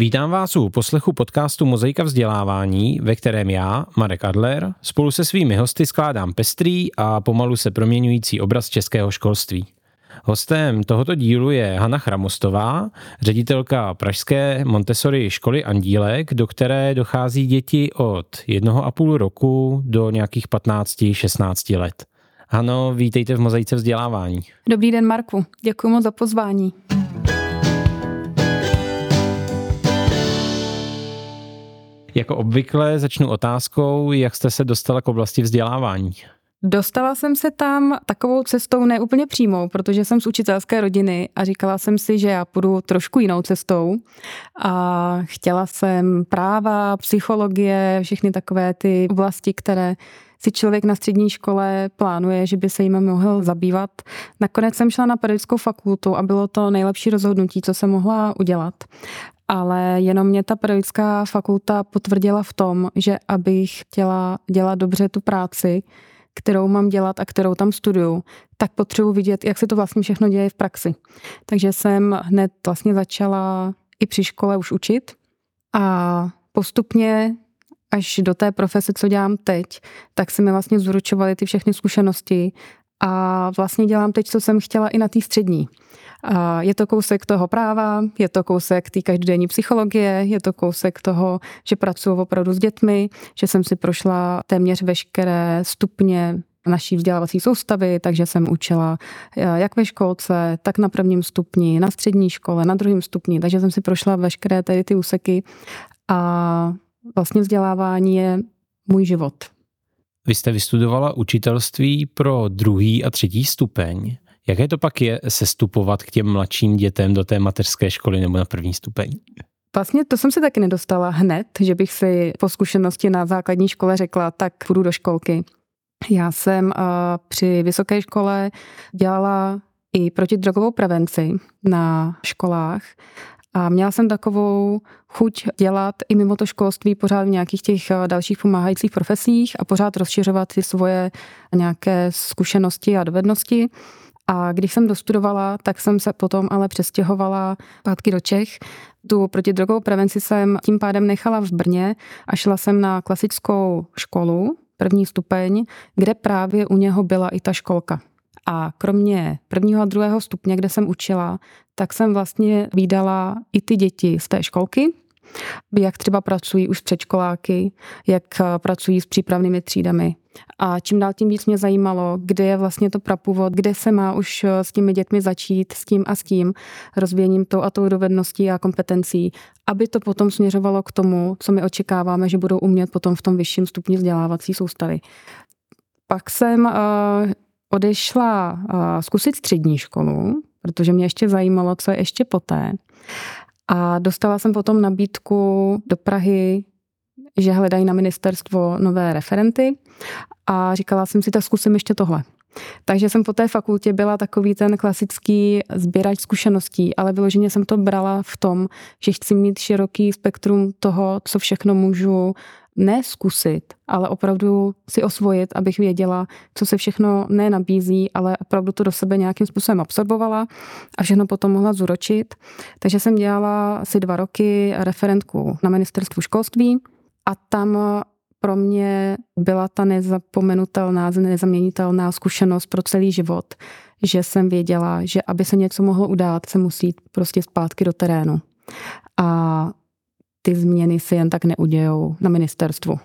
Vítám vás u poslechu podcastu Mozaika vzdělávání, ve kterém já, Marek Adler, spolu se svými hosty skládám pestrý a pomalu se proměňující obraz českého školství. Hostem tohoto dílu je Hanna Chramostová, ředitelka pražské Montessori školy Andílek, do které dochází děti od jednoho a půl roku do nějakých 15-16 let. Hano, vítejte v Mozaice vzdělávání. Dobrý den, Marku. Děkuji moc za pozvání. Jako obvykle začnu otázkou, jak jste se dostala k oblasti vzdělávání. Dostala jsem se tam takovou cestou neúplně přímou, protože jsem z učitelské rodiny a říkala jsem si, že já půjdu trošku jinou cestou. A chtěla jsem práva, psychologie, všechny takové ty oblasti, které si člověk na střední škole plánuje, že by se jim mohl zabývat. Nakonec jsem šla na pedagogickou fakultu a bylo to nejlepší rozhodnutí, co jsem mohla udělat ale jenom mě ta pedagogická fakulta potvrdila v tom, že abych chtěla dělat dobře tu práci, kterou mám dělat a kterou tam studuju, tak potřebuji vidět, jak se to vlastně všechno děje v praxi. Takže jsem hned vlastně začala i při škole už učit a postupně až do té profese, co dělám teď, tak se mi vlastně zúročovaly ty všechny zkušenosti a vlastně dělám teď, co jsem chtěla i na té střední. A je to kousek toho práva, je to kousek té každodenní psychologie, je to kousek toho, že pracuji opravdu s dětmi, že jsem si prošla téměř veškeré stupně naší vzdělávací soustavy, takže jsem učila eh, jak ve školce, tak na prvním stupni, na střední škole, na druhém stupni, takže jsem si prošla veškeré tady ty úseky a vlastně vzdělávání je můj život. Vy jste vystudovala učitelství pro druhý a třetí stupeň. Jaké to pak je sestupovat k těm mladším dětem do té mateřské školy nebo na první stupeň? Vlastně to jsem si taky nedostala hned, že bych si po zkušenosti na základní škole řekla, tak půjdu do školky. Já jsem uh, při vysoké škole dělala i protidrogovou prevenci na školách a měla jsem takovou chuť dělat i mimo to školství pořád v nějakých těch eh, dalších pomáhajících profesích a pořád rozšiřovat ty svoje nějaké zkušenosti a dovednosti. A když jsem dostudovala, tak jsem se potom ale přestěhovala zpátky do Čech. Tu protidrogovou prevenci jsem tím pádem nechala v Brně a šla jsem na klasickou školu, první stupeň, kde právě u něho byla i ta školka. A kromě prvního a druhého stupně, kde jsem učila, tak jsem vlastně výdala i ty děti z té školky, jak třeba pracují už předškoláky, jak pracují s přípravnými třídami. A čím dál tím víc mě zajímalo, kde je vlastně to prapůvod, kde se má už s těmi dětmi začít, s tím a s tím, rozvíjením tou a tou dovedností a kompetencí, aby to potom směřovalo k tomu, co my očekáváme, že budou umět potom v tom vyšším stupni vzdělávací soustavy. Pak jsem uh, odešla uh, zkusit střední školu, protože mě ještě zajímalo, co je ještě poté. A dostala jsem potom nabídku do Prahy, že hledají na ministerstvo nové referenty a říkala jsem si, tak zkusím ještě tohle. Takže jsem po té fakultě byla takový ten klasický sběrač zkušeností, ale vyloženě jsem to brala v tom, že chci mít široký spektrum toho, co všechno můžu ne zkusit, ale opravdu si osvojit, abych věděla, co se všechno nenabízí, ale opravdu to do sebe nějakým způsobem absorbovala a všechno potom mohla zúročit. Takže jsem dělala asi dva roky referentku na ministerstvu školství a tam pro mě byla ta nezapomenutelná, nezaměnitelná zkušenost pro celý život, že jsem věděla, že aby se něco mohlo udát, se musí prostě zpátky do terénu. A ty změny se jen tak neudějou na ministerstvu.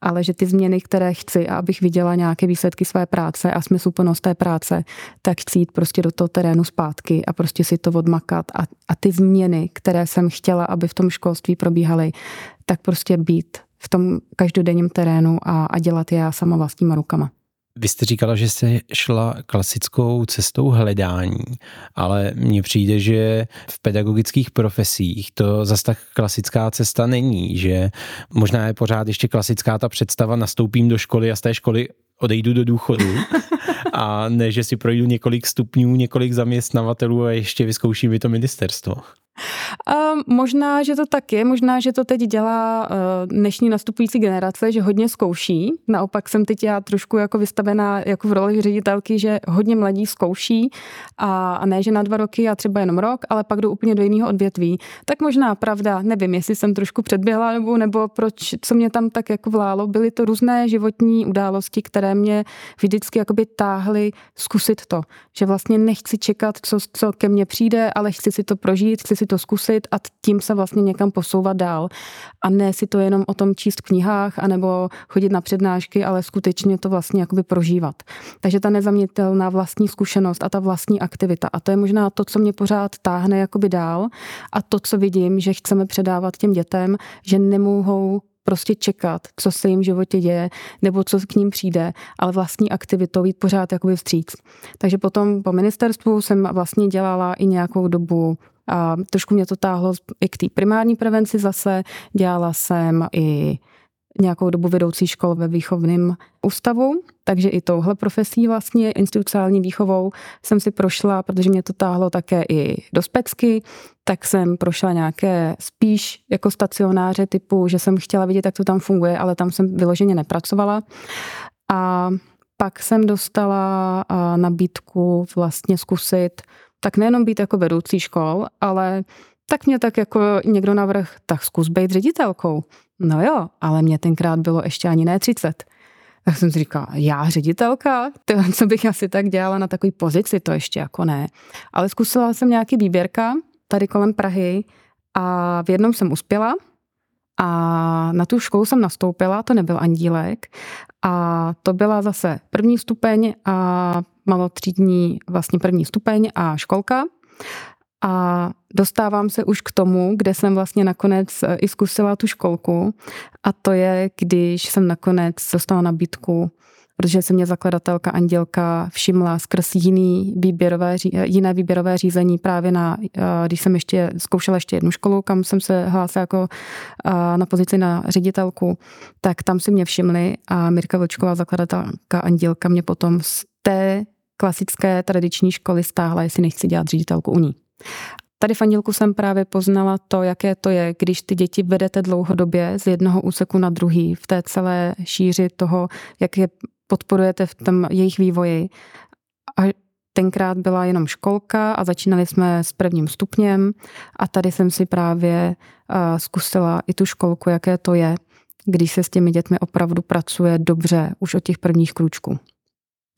Ale že ty změny, které chci, a abych viděla nějaké výsledky své práce a smysluplnost té práce, tak chci jít prostě do toho terénu zpátky a prostě si to odmakat. A, a ty změny, které jsem chtěla, aby v tom školství probíhaly, tak prostě být v tom každodenním terénu a, a dělat je já sama vlastníma rukama. Vy jste říkala, že jste šla klasickou cestou hledání, ale mně přijde, že v pedagogických profesích to zase tak klasická cesta není, že možná je pořád ještě klasická ta představa, nastoupím do školy a z té školy odejdu do důchodu a ne, že si projdu několik stupňů, několik zaměstnavatelů a ještě vyzkouším i to ministerstvo. Um, možná, že to tak je, možná, že to teď dělá uh, dnešní nastupující generace, že hodně zkouší. Naopak jsem teď já trošku jako vystavená jako v roli ředitelky, že hodně mladí zkouší a, a ne, že na dva roky a třeba jenom rok, ale pak jdou úplně do jiného odvětví. Tak možná pravda, nevím, jestli jsem trošku předběhla nebo, nebo proč, co mě tam tak jako vlálo. Byly to různé životní události, které mě vždycky jakoby táhly zkusit to. Že vlastně nechci čekat, co, co ke mně přijde, ale chci si to prožít, chci si to zkusit a tím se vlastně někam posouvat dál. A ne si to jenom o tom číst v knihách anebo chodit na přednášky, ale skutečně to vlastně jakoby prožívat. Takže ta nezaměnitelná vlastní zkušenost a ta vlastní aktivita. A to je možná to, co mě pořád táhne jakoby dál a to, co vidím, že chceme předávat těm dětem, že nemohou prostě čekat, co se jim v životě děje, nebo co k ním přijde, ale vlastní aktivitou jít pořád jakoby vstříc. Takže potom po ministerstvu jsem vlastně dělala i nějakou dobu a trošku mě to táhlo i k té primární prevenci zase. Dělala jsem i nějakou dobu vedoucí škol ve výchovném ústavu, takže i touhle profesí vlastně institucionální výchovou jsem si prošla, protože mě to táhlo také i do specky, tak jsem prošla nějaké spíš jako stacionáře typu, že jsem chtěla vidět, jak to tam funguje, ale tam jsem vyloženě nepracovala. A pak jsem dostala nabídku vlastně zkusit tak nejenom být jako vedoucí škol, ale tak mě tak jako někdo navrh, tak zkus být ředitelkou. No jo, ale mě tenkrát bylo ještě ani ne 30. Tak jsem si říkala, já ředitelka? To, co bych asi tak dělala na takové pozici, to ještě jako ne. Ale zkusila jsem nějaký výběrka tady kolem Prahy a v jednom jsem uspěla a na tu školu jsem nastoupila, to nebyl andílek a to byla zase první stupeň a malotřídní vlastně první stupeň a školka. A dostávám se už k tomu, kde jsem vlastně nakonec e, i zkusila tu školku. A to je, když jsem nakonec dostala nabídku protože se mě zakladatelka Andělka všimla skrz jiný výběrové, jiné výběrové řízení právě na, když jsem ještě zkoušela ještě jednu školu, kam jsem se hlásila jako na pozici na ředitelku, tak tam si mě všimli a Mirka Vlčková, zakladatelka Andělka, mě potom z té klasické tradiční školy stáhla, jestli nechci dělat ředitelku u ní. Tady v Andělku jsem právě poznala to, jaké to je, když ty děti vedete dlouhodobě z jednoho úseku na druhý, v té celé šíři toho, jak je podporujete v tom jejich vývoji. A tenkrát byla jenom školka a začínali jsme s prvním stupněm a tady jsem si právě zkusila i tu školku, jaké to je, když se s těmi dětmi opravdu pracuje dobře už od těch prvních krůčků.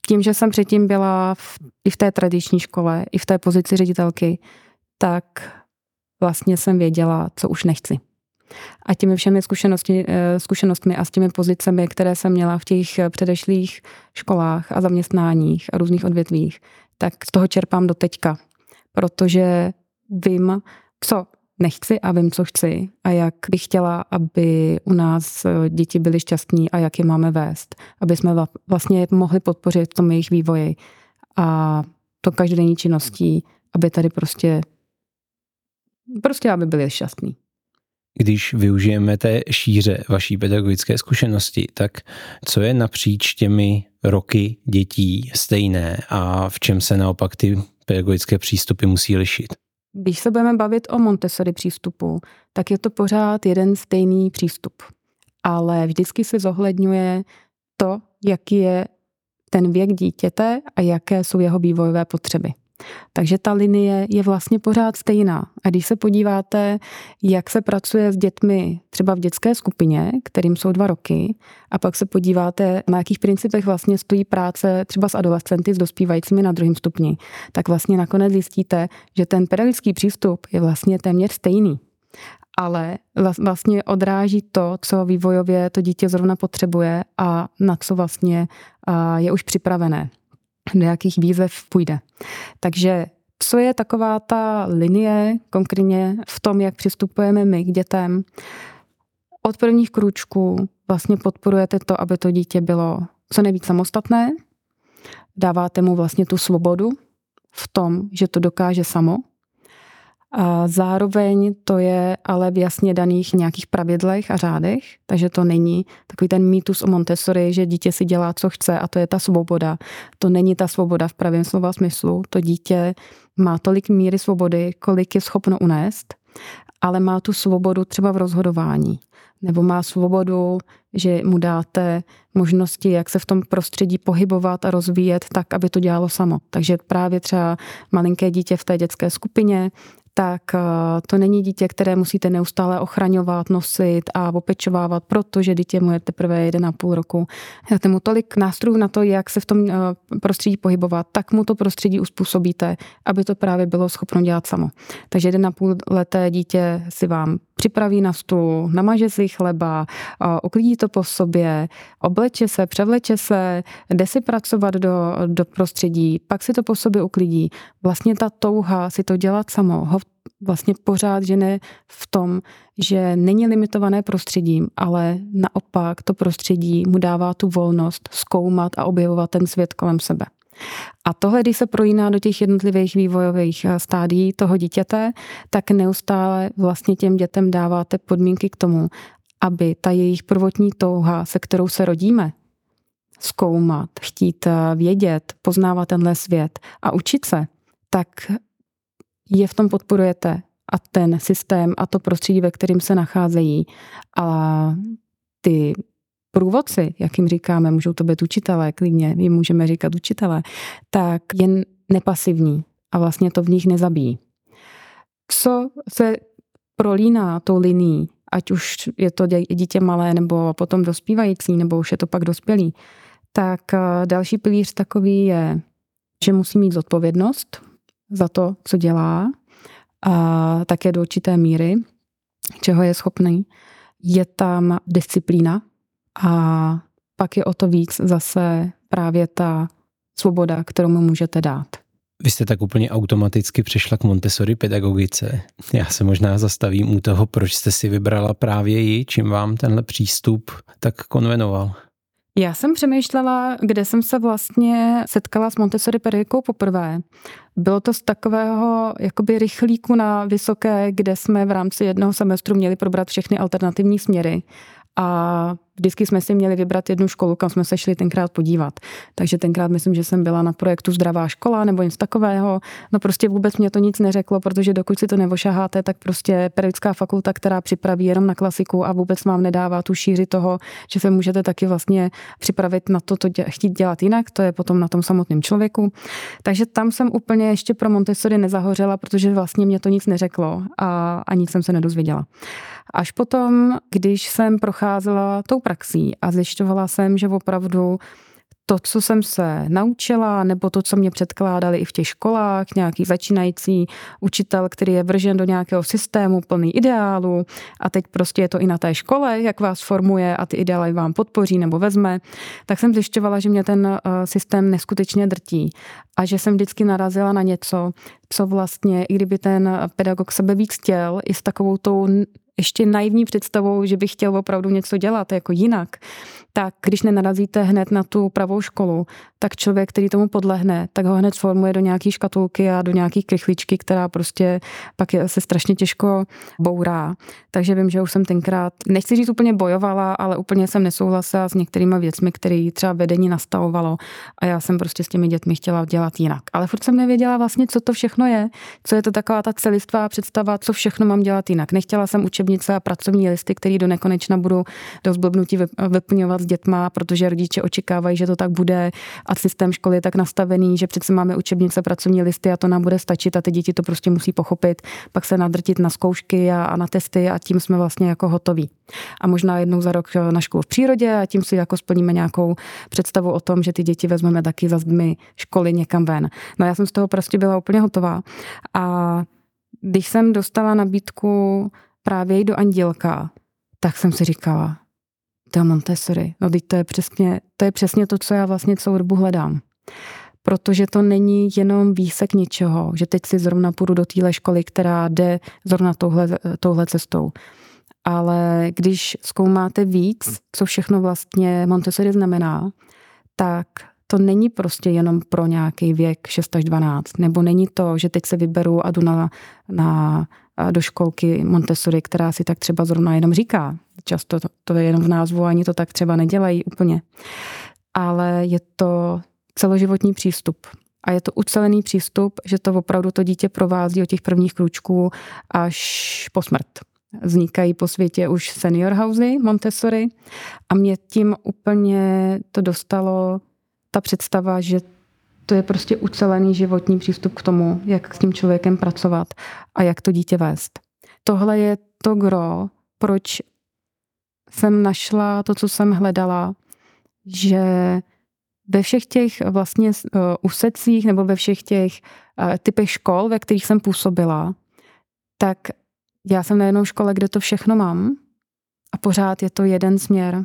Tím, že jsem předtím byla v, i v té tradiční škole, i v té pozici ředitelky, tak vlastně jsem věděla, co už nechci. A těmi všemi eh, zkušenostmi a s těmi pozicemi, které jsem měla v těch předešlých školách a zaměstnáních a různých odvětvích, tak z toho čerpám do teďka. Protože vím, co nechci a vím, co chci a jak bych chtěla, aby u nás eh, děti byly šťastní a jak je máme vést, aby jsme vlastně mohli podpořit v tom jejich vývoji a to každodenní činností, aby tady prostě prostě aby byli šťastní. Když využijeme té šíře vaší pedagogické zkušenosti, tak co je napříč těmi roky dětí stejné a v čem se naopak ty pedagogické přístupy musí lišit? Když se budeme bavit o Montessori přístupu, tak je to pořád jeden stejný přístup. Ale vždycky se zohledňuje to, jaký je ten věk dítěte a jaké jsou jeho vývojové potřeby. Takže ta linie je vlastně pořád stejná. A když se podíváte, jak se pracuje s dětmi třeba v dětské skupině, kterým jsou dva roky, a pak se podíváte, na jakých principech vlastně stojí práce třeba s adolescenty, s dospívajícími na druhém stupni, tak vlastně nakonec zjistíte, že ten pedagogický přístup je vlastně téměř stejný ale vlastně odráží to, co vývojově to dítě zrovna potřebuje a na co vlastně je už připravené do jakých výzev půjde. Takže co je taková ta linie konkrétně v tom, jak přistupujeme my k dětem? Od prvních krůčků vlastně podporujete to, aby to dítě bylo co nejvíc samostatné, dáváte mu vlastně tu svobodu v tom, že to dokáže samo, a zároveň to je ale v jasně daných nějakých pravidlech a řádech, takže to není takový ten mýtus o Montessori, že dítě si dělá, co chce a to je ta svoboda. To není ta svoboda v pravém slova smyslu. To dítě má tolik míry svobody, kolik je schopno unést, ale má tu svobodu třeba v rozhodování. Nebo má svobodu, že mu dáte možnosti, jak se v tom prostředí pohybovat a rozvíjet tak, aby to dělalo samo. Takže právě třeba malinké dítě v té dětské skupině tak eh, to není dítě, které musíte neustále ochraňovat, nosit a opečovávat, protože dítě mu je teprve 1,5 roku. Dáte mu tolik nástrojů na to, jak se v tom eh, prostředí pohybovat, tak mu to prostředí uspůsobíte, aby to právě bylo schopno dělat samo. Takže 1,5 leté dítě si vám připraví na stůl, namaže si chleba, uklidí to po sobě, obleče se, převleče se, jde si pracovat do, do prostředí, pak si to po sobě uklidí. Vlastně ta touha si to dělat samo ho vlastně pořád žene v tom, že není limitované prostředím, ale naopak to prostředí mu dává tu volnost zkoumat a objevovat ten svět kolem sebe. A tohle, když se projíná do těch jednotlivých vývojových eh, stádií toho dítěte, tak neustále vlastně těm dětem dáváte podmínky k tomu, aby ta jejich prvotní touha, se kterou se rodíme, zkoumat, chtít eh, vědět, poznávat tenhle svět a učit se, tak je v tom podporujete a ten systém a to prostředí, ve kterým se nacházejí a ty průvodci, jak jim říkáme, můžou to být učitelé, klidně jim můžeme říkat učitelé, tak je nepasivní a vlastně to v nich nezabíjí. Co se prolíná tou linií, ať už je to dítě malé, nebo potom dospívající, nebo už je to pak dospělý, tak eh, další pilíř takový je, že musí mít zodpovědnost za to, co dělá, a také do určité míry, čeho je schopný. Je tam disciplína, a pak je o to víc zase právě ta svoboda, kterou mu můžete dát. Vy jste tak úplně automaticky přešla k Montessori pedagogice. Já se možná zastavím u toho, proč jste si vybrala právě ji, čím vám tenhle přístup tak konvenoval. Já jsem přemýšlela, kde jsem se vlastně setkala s Montessori pedagogikou poprvé. Bylo to z takového jakoby rychlíku na vysoké, kde jsme v rámci jednoho semestru měli probrat všechny alternativní směry. A vždycky jsme si měli vybrat jednu školu, kam jsme se šli tenkrát podívat. Takže tenkrát myslím, že jsem byla na projektu Zdravá škola nebo něco takového. No prostě vůbec mě to nic neřeklo, protože dokud si to nevošaháte, tak prostě pedagogická fakulta, která připraví jenom na klasiku a vůbec vám nedává tu šíři toho, že se můžete taky vlastně připravit na to, to dě, chtít dělat jinak, to je potom na tom samotném člověku. Takže tam jsem úplně ještě pro Montessori nezahořela, protože vlastně mě to nic neřeklo a, a nic jsem se nedozvěděla. Až potom, když jsem procházela tou praxí a zjišťovala jsem, že opravdu to, co jsem se naučila, nebo to, co mě předkládali i v těch školách, nějaký začínající učitel, který je vržen do nějakého systému plný ideálu a teď prostě je to i na té škole, jak vás formuje a ty ideály vám podpoří nebo vezme, tak jsem zjišťovala, že mě ten eh, systém neskutečně drtí a že jsem vždycky narazila na něco, co vlastně, i kdyby ten pedagog sebe víc chtěl, i s takovou tou ještě naivní představou, že bych chtěl opravdu něco dělat jako jinak, tak když nenarazíte hned na tu pravou školu, tak člověk, který tomu podlehne, tak ho hned formuje do nějaký škatulky a do nějaký krychličky, která prostě pak je, se strašně těžko bourá. Takže vím, že už jsem tenkrát, nechci říct úplně bojovala, ale úplně jsem nesouhlasila s některými věcmi, které třeba vedení nastavovalo a já jsem prostě s těmi dětmi chtěla dělat jinak. Ale furt jsem nevěděla vlastně, co to všechno je, co je to taková ta celistvá představa, co všechno mám dělat jinak. Nechtěla jsem učebnice a pracovní listy, které do nekonečna budu do zblbnutí vyplňovat s dětma, protože rodiče očekávají, že to tak bude a systém školy je tak nastavený, že přece máme učebnice, pracovní listy a to nám bude stačit a ty děti to prostě musí pochopit, pak se nadrtit na zkoušky a, a na testy a tím jsme vlastně jako hotoví. A možná jednou za rok na školu v přírodě a tím si jako splníme nějakou představu o tom, že ty děti vezmeme taky za zdmi školy někam ven. No já jsem z toho prostě byla úplně hotová. A když jsem dostala nabídku právě do Andělka, tak jsem si říkala, to Montessori. No teď to je přesně, to je přesně to, co já vlastně celou dobu hledám. Protože to není jenom výsek něčeho, že teď si zrovna půjdu do téhle školy, která jde zrovna touhle, touhle cestou. Ale když zkoumáte víc, co všechno vlastně Montessori znamená, tak to není prostě jenom pro nějaký věk 6 až 12, nebo není to, že teď se vyberu a jdu na, na, do školky Montessori, která si tak třeba zrovna jenom říká. Často to, to je jenom v názvu, ani to tak třeba nedělají úplně. Ale je to celoživotní přístup. a je to ucelený přístup, že to opravdu to dítě provází od těch prvních kručků až po smrt. Vznikají po světě už senior housey Montessori a mě tím úplně to dostalo ta představa, že to je prostě ucelený životní přístup k tomu, jak s tím člověkem pracovat a jak to dítě vést. Tohle je to gro, proč jsem našla to, co jsem hledala, že ve všech těch vlastně uh, úsecích nebo ve všech těch uh, typech škol, ve kterých jsem působila, tak já jsem na jednou škole, kde to všechno mám a pořád je to jeden směr,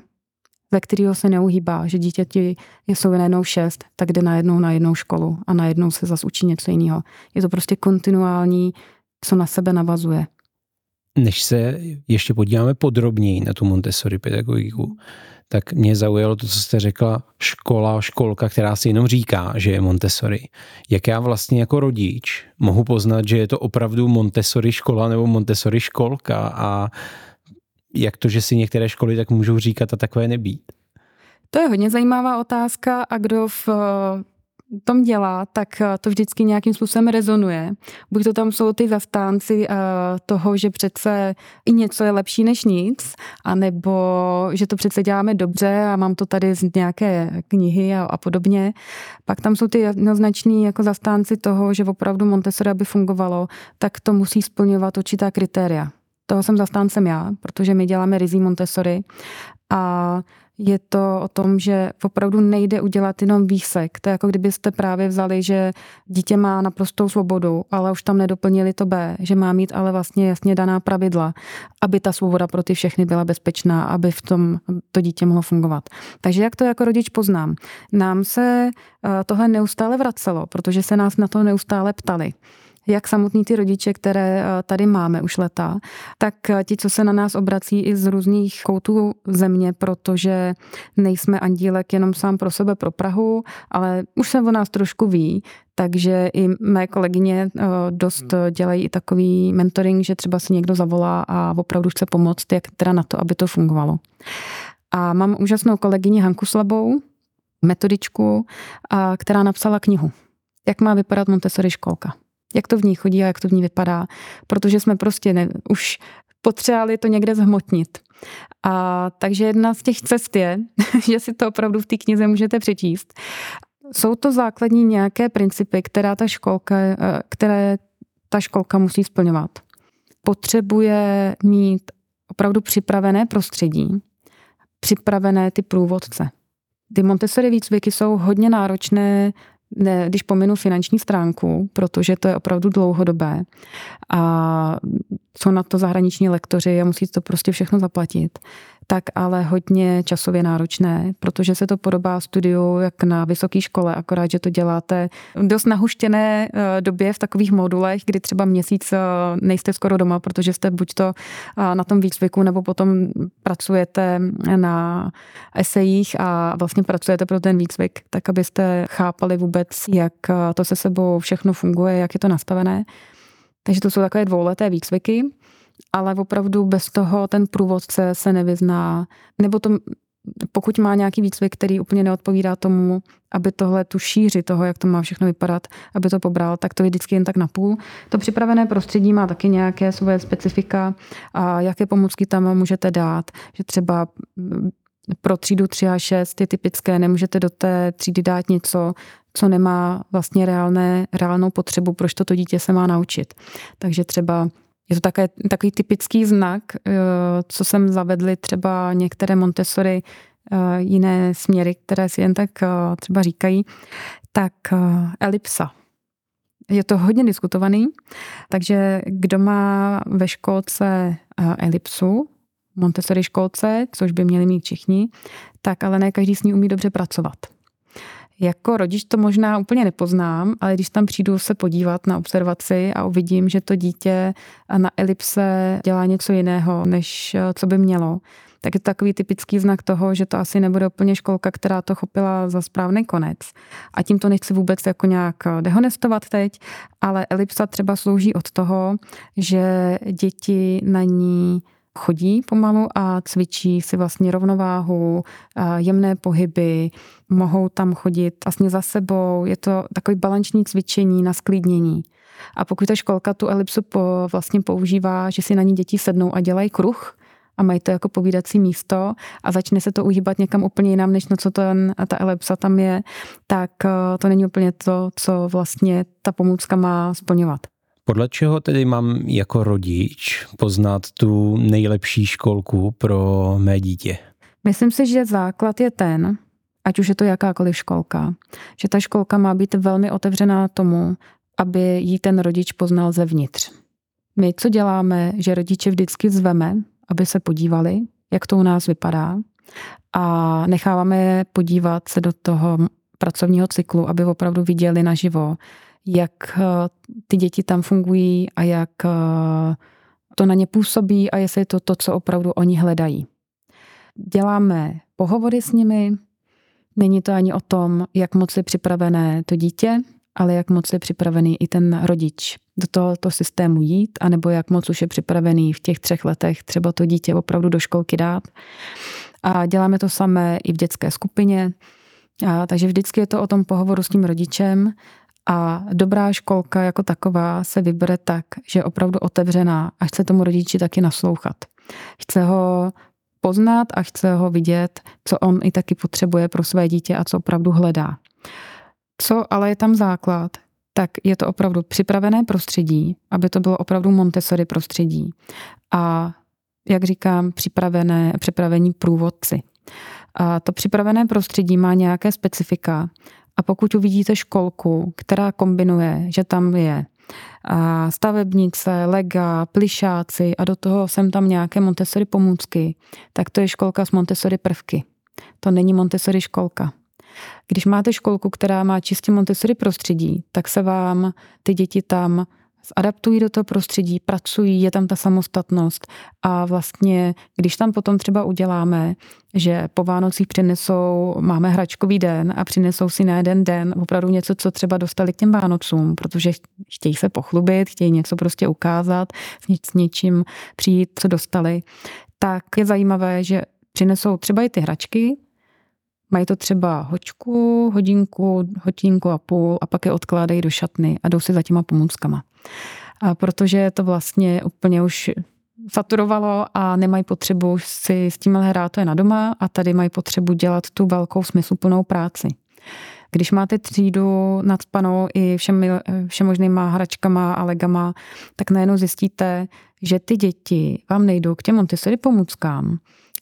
ve kterého se neuhýbá, že dítěti jsou najednou šest, tak jde najednou na jednou školu a najednou se zase učí něco jiného. Je to prostě kontinuální, co na sebe navazuje. Než se ještě podíváme podrobněji na tu Montessori pedagogiku, tak mě zaujalo to, co jste řekla, škola, školka, která si jenom říká, že je Montessori. Jak já vlastně jako rodič mohu poznat, že je to opravdu Montessori škola nebo Montessori školka a jak to, že si některé školy tak můžou říkat a takové nebýt? To je hodně zajímavá otázka a kdo v tom dělá, tak eh, to vždycky nějakým způsobem rezonuje. Buď to tam jsou ty zastánci eh, toho, že přece i něco je lepší než nic, anebo že to přece děláme dobře a mám to tady z nějaké knihy a, a podobně. Pak tam jsou ty jednoznační jako zastánci toho, že opravdu Montessori, aby fungovalo, tak to musí splňovat určitá kritéria. Toho jsem zastáncem já, protože my děláme rizí Montessori a je to o tom, že opravdu nejde udělat jenom výsek. To je jako kdybyste právě vzali, že dítě má naprostou svobodu, ale už tam nedoplnili to B, že má mít ale vlastně jasně daná pravidla, aby ta svoboda pro ty všechny byla bezpečná, aby v tom to dítě mohlo fungovat. Takže jak to jako rodič poznám? Nám se eh, tohle neustále vracelo, protože se nás na to neustále ptali jak samotní ty rodiče, které eh, tady máme už leta, tak eh, ti, co se na nás obrací i z různých koutů země, protože nejsme andílek jenom sám pro sebe, pro Prahu, ale už se o nás trošku ví, takže i mé kolegyně eh, dost dělají i takový mentoring, že třeba si někdo zavolá a opravdu chce pomoct, jak teda na to, aby to fungovalo. A mám úžasnou kolegyni Hanku Slabou, metodičku, která napsala knihu. Jak má vypadat Montessori školka jak to v ní chodí a jak to v ní vypadá, protože jsme prostě ne, už potřebovali to někde zhmotnit. A takže jedna z těch cest je, že si to opravdu v té knize můžete přečíst. Jsou to základní nějaké principy, která ta školka, eh, které ta školka musí splňovat. Potřebuje mít opravdu připravené prostředí, připravené ty průvodce. Ty Montessori výcviky jsou hodně náročné ne, když pominu finanční stránku, protože to je opravdu dlouhodobé a jsou na to zahraniční lektoři a musí to prostě všechno zaplatit, tak ale hodně časově náročné, protože se to podobá studiu jak na vysoké škole, akorát, že to děláte v dost nahuštěné eh, době v takových modulech, kdy třeba měsíc eh, nejste skoro doma, protože jste buď to eh, na tom výcviku, nebo potom pracujete na esejích a vlastně pracujete pro ten výcvik, tak abyste chápali vůbec, jak to se sebou všechno funguje, jak je to nastavené. Takže to jsou takové dvouleté výcviky ale opravdu bez toho ten průvodce se nevyzná, nebo to, pokud má nějaký výcvik, který úplně neodpovídá tomu, aby tohle tu šíři toho, jak to má všechno vypadat, aby to pobral, tak to je vždycky jen tak napůl. To připravené prostředí má taky nějaké svoje specifika a jaké pomůcky tam můžete dát, že třeba pro třídu 3 a 6 je typické, nemůžete do té třídy dát něco, co nemá vlastně reálné, reálnou potřebu, proč to, to dítě se má naučit. Takže třeba je to také, takový typický znak, eh, co jsem zavedli třeba některé Montessori eh, jiné směry, které si jen tak eh, třeba říkají, tak elipsa. Je to hodně diskutovaný, takže kdo má ve školce elipsu, Montessori školce, což by měli mít všichni, tak ale ne každý s ní umí dobře pracovat. Jako rodič to možná úplně nepoznám, ale když tam přijdu se podívat na observaci a uvidím, že to dítě na elipse dělá něco jiného, než eh, co by mělo, tak je to takový typický znak toho, že to asi nebude úplně školka, která to chopila za správný konec. A tím to nechci vůbec jako nějak eh, dehonestovat teď, ale elipsa třeba slouží od toho, že děti na ní chodí pomalu a cvičí si vlastně rovnováhu, jemné pohyby, mohou tam chodit vlastně za sebou. Je to takový balanční cvičení na sklidnění. A pokud ta školka tu elipsu po, vlastně používá, že si na ní děti sednou a dělají kruh, a mají to jako povídací místo a začne se to uhýbat někam úplně jinam, než na co ten, ta elipsa tam je, tak eh, to není úplně to, co vlastně ta pomůcka má splňovat. Podle čeho tedy mám jako rodič poznat tu nejlepší školku pro mé dítě? Myslím si, že základ je ten, ať už je to jakákoliv školka, že ta školka má být velmi otevřená tomu, aby jí ten rodič poznal zevnitř. My, co děláme, že rodiče vždycky zveme, aby se podívali, jak to u nás vypadá a necháváme je podívat se do toho pracovního cyklu, aby opravdu viděli naživo, jak eh, ty děti tam fungují a jak eh, to na ně působí a jestli je to to, co opravdu oni hledají. Děláme pohovory s nimi, není to ani o tom, jak moc je připravené to dítě, ale jak moc je připravený i ten rodič do tohoto systému jít, anebo jak moc už je připravený v těch třech letech třeba to dítě opravdu do školky dát. A děláme to samé i v dětské skupině, a, takže vždycky je to o tom pohovoru s tím rodičem a dobrá školka jako taková se vybere tak, že je opravdu otevřená a chce tomu rodiči taky naslouchat. Chce ho poznat a chce ho vidět, co on i taky potřebuje pro své dítě a co opravdu hledá. Co ale je tam základ, tak je to opravdu připravené prostředí, aby to bylo opravdu Montessori prostředí. A jak říkám, připravené, připravení průvodci. A to připravené prostředí má nějaké specifika. A pokud uvidíte školku, která kombinuje, že tam je stavebnice, lega, plišáci a do toho jsem tam nějaké Montessori pomůcky, tak to je školka s Montessori prvky. To není Montessori školka. Když máte školku, která má čistě Montessori prostředí, tak se vám ty děti tam adaptují do toho prostředí, pracují, je tam ta samostatnost. A vlastně, když tam potom třeba uděláme, že po Vánocích přinesou, máme hračkový den a přinesou si na jeden den opravdu něco, co třeba dostali k těm Vánocům, protože chtějí se pochlubit, chtějí něco prostě ukázat, s něčím přijít, co dostali, tak je zajímavé, že přinesou třeba i ty hračky, Mají to třeba hočku, hodinku, hodinku a půl a pak je odkládají do šatny a jdou si za těma pomůckama. A protože to vlastně úplně už saturovalo a nemají potřebu si s tím hrát, to je na doma a tady mají potřebu dělat tu velkou smysluplnou práci. Když máte třídu nadspanou i všem, všemožnýma hračkama a legama, tak najednou zjistíte, že ty děti vám nejdou k těm Montessori pomůckám,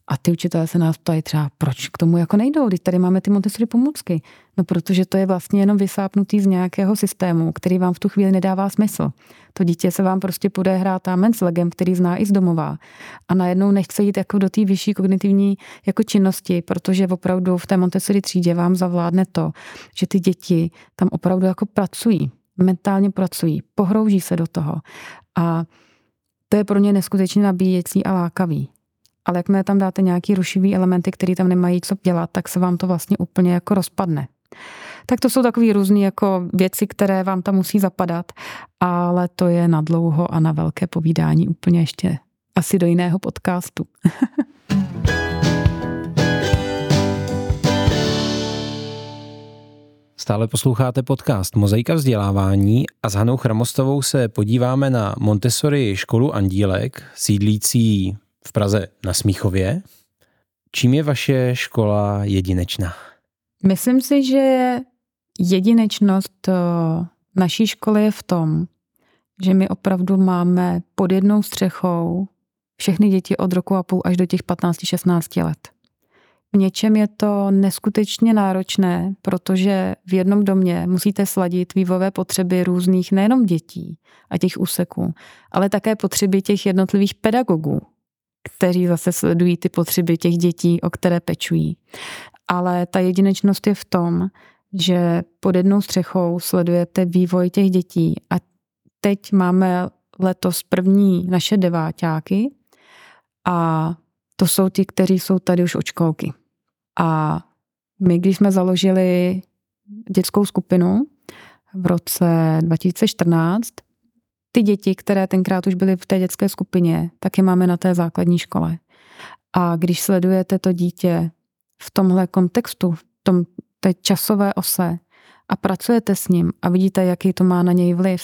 a ty učitelé se nás ptají třeba, proč k tomu jako nejdou, když tady máme ty Montessori pomůcky. No protože to je vlastně jenom vysápnutý z nějakého systému, který vám v tu chvíli nedává smysl. To dítě se vám prostě bude hrát tam s legem, který zná i z domová. A najednou nechce jít jako do té vyšší kognitivní jako činnosti, protože opravdu v té Montessori třídě vám zavládne to, že ty děti tam opravdu jako pracují, mentálně pracují, pohrouží se do toho. A to je pro ně neskutečně nabíjecí a lákavý ale jakmile tam dáte nějaký rušivý elementy, které tam nemají co dělat, tak se vám to vlastně úplně jako rozpadne. Tak to jsou takové různé jako věci, které vám tam musí zapadat, ale to je na dlouho a na velké povídání úplně ještě asi do jiného podcastu. Stále posloucháte podcast Mozaika vzdělávání a s Hanou Chramostovou se podíváme na Montessori školu Andílek, sídlící v Praze na Smíchově. Čím je vaše škola jedinečná? Myslím si, že jedinečnost eh, naší školy je v tom, že my opravdu máme pod jednou střechou všechny děti od roku a půl až do těch 15-16 let. V něčem je to neskutečně náročné, protože v jednom domě musíte sladit vývojové potřeby různých nejenom dětí a těch úseků, ale také potřeby těch jednotlivých pedagogů, kteří zase sledují ty potřeby těch dětí, o které pečují. Ale ta jedinečnost je v tom, že pod jednou střechou sledujete vývoj těch dětí a teď máme letos první naše deváťáky a to jsou ti, kteří jsou tady už od školky. A my, když jsme založili dětskou skupinu v roce 2014, ty děti, které tenkrát už byly v té dětské skupině, tak je máme na té základní škole. A když sledujete to dítě v tomhle kontextu, v tom té časové ose a pracujete s ním a vidíte, jaký to má na něj vliv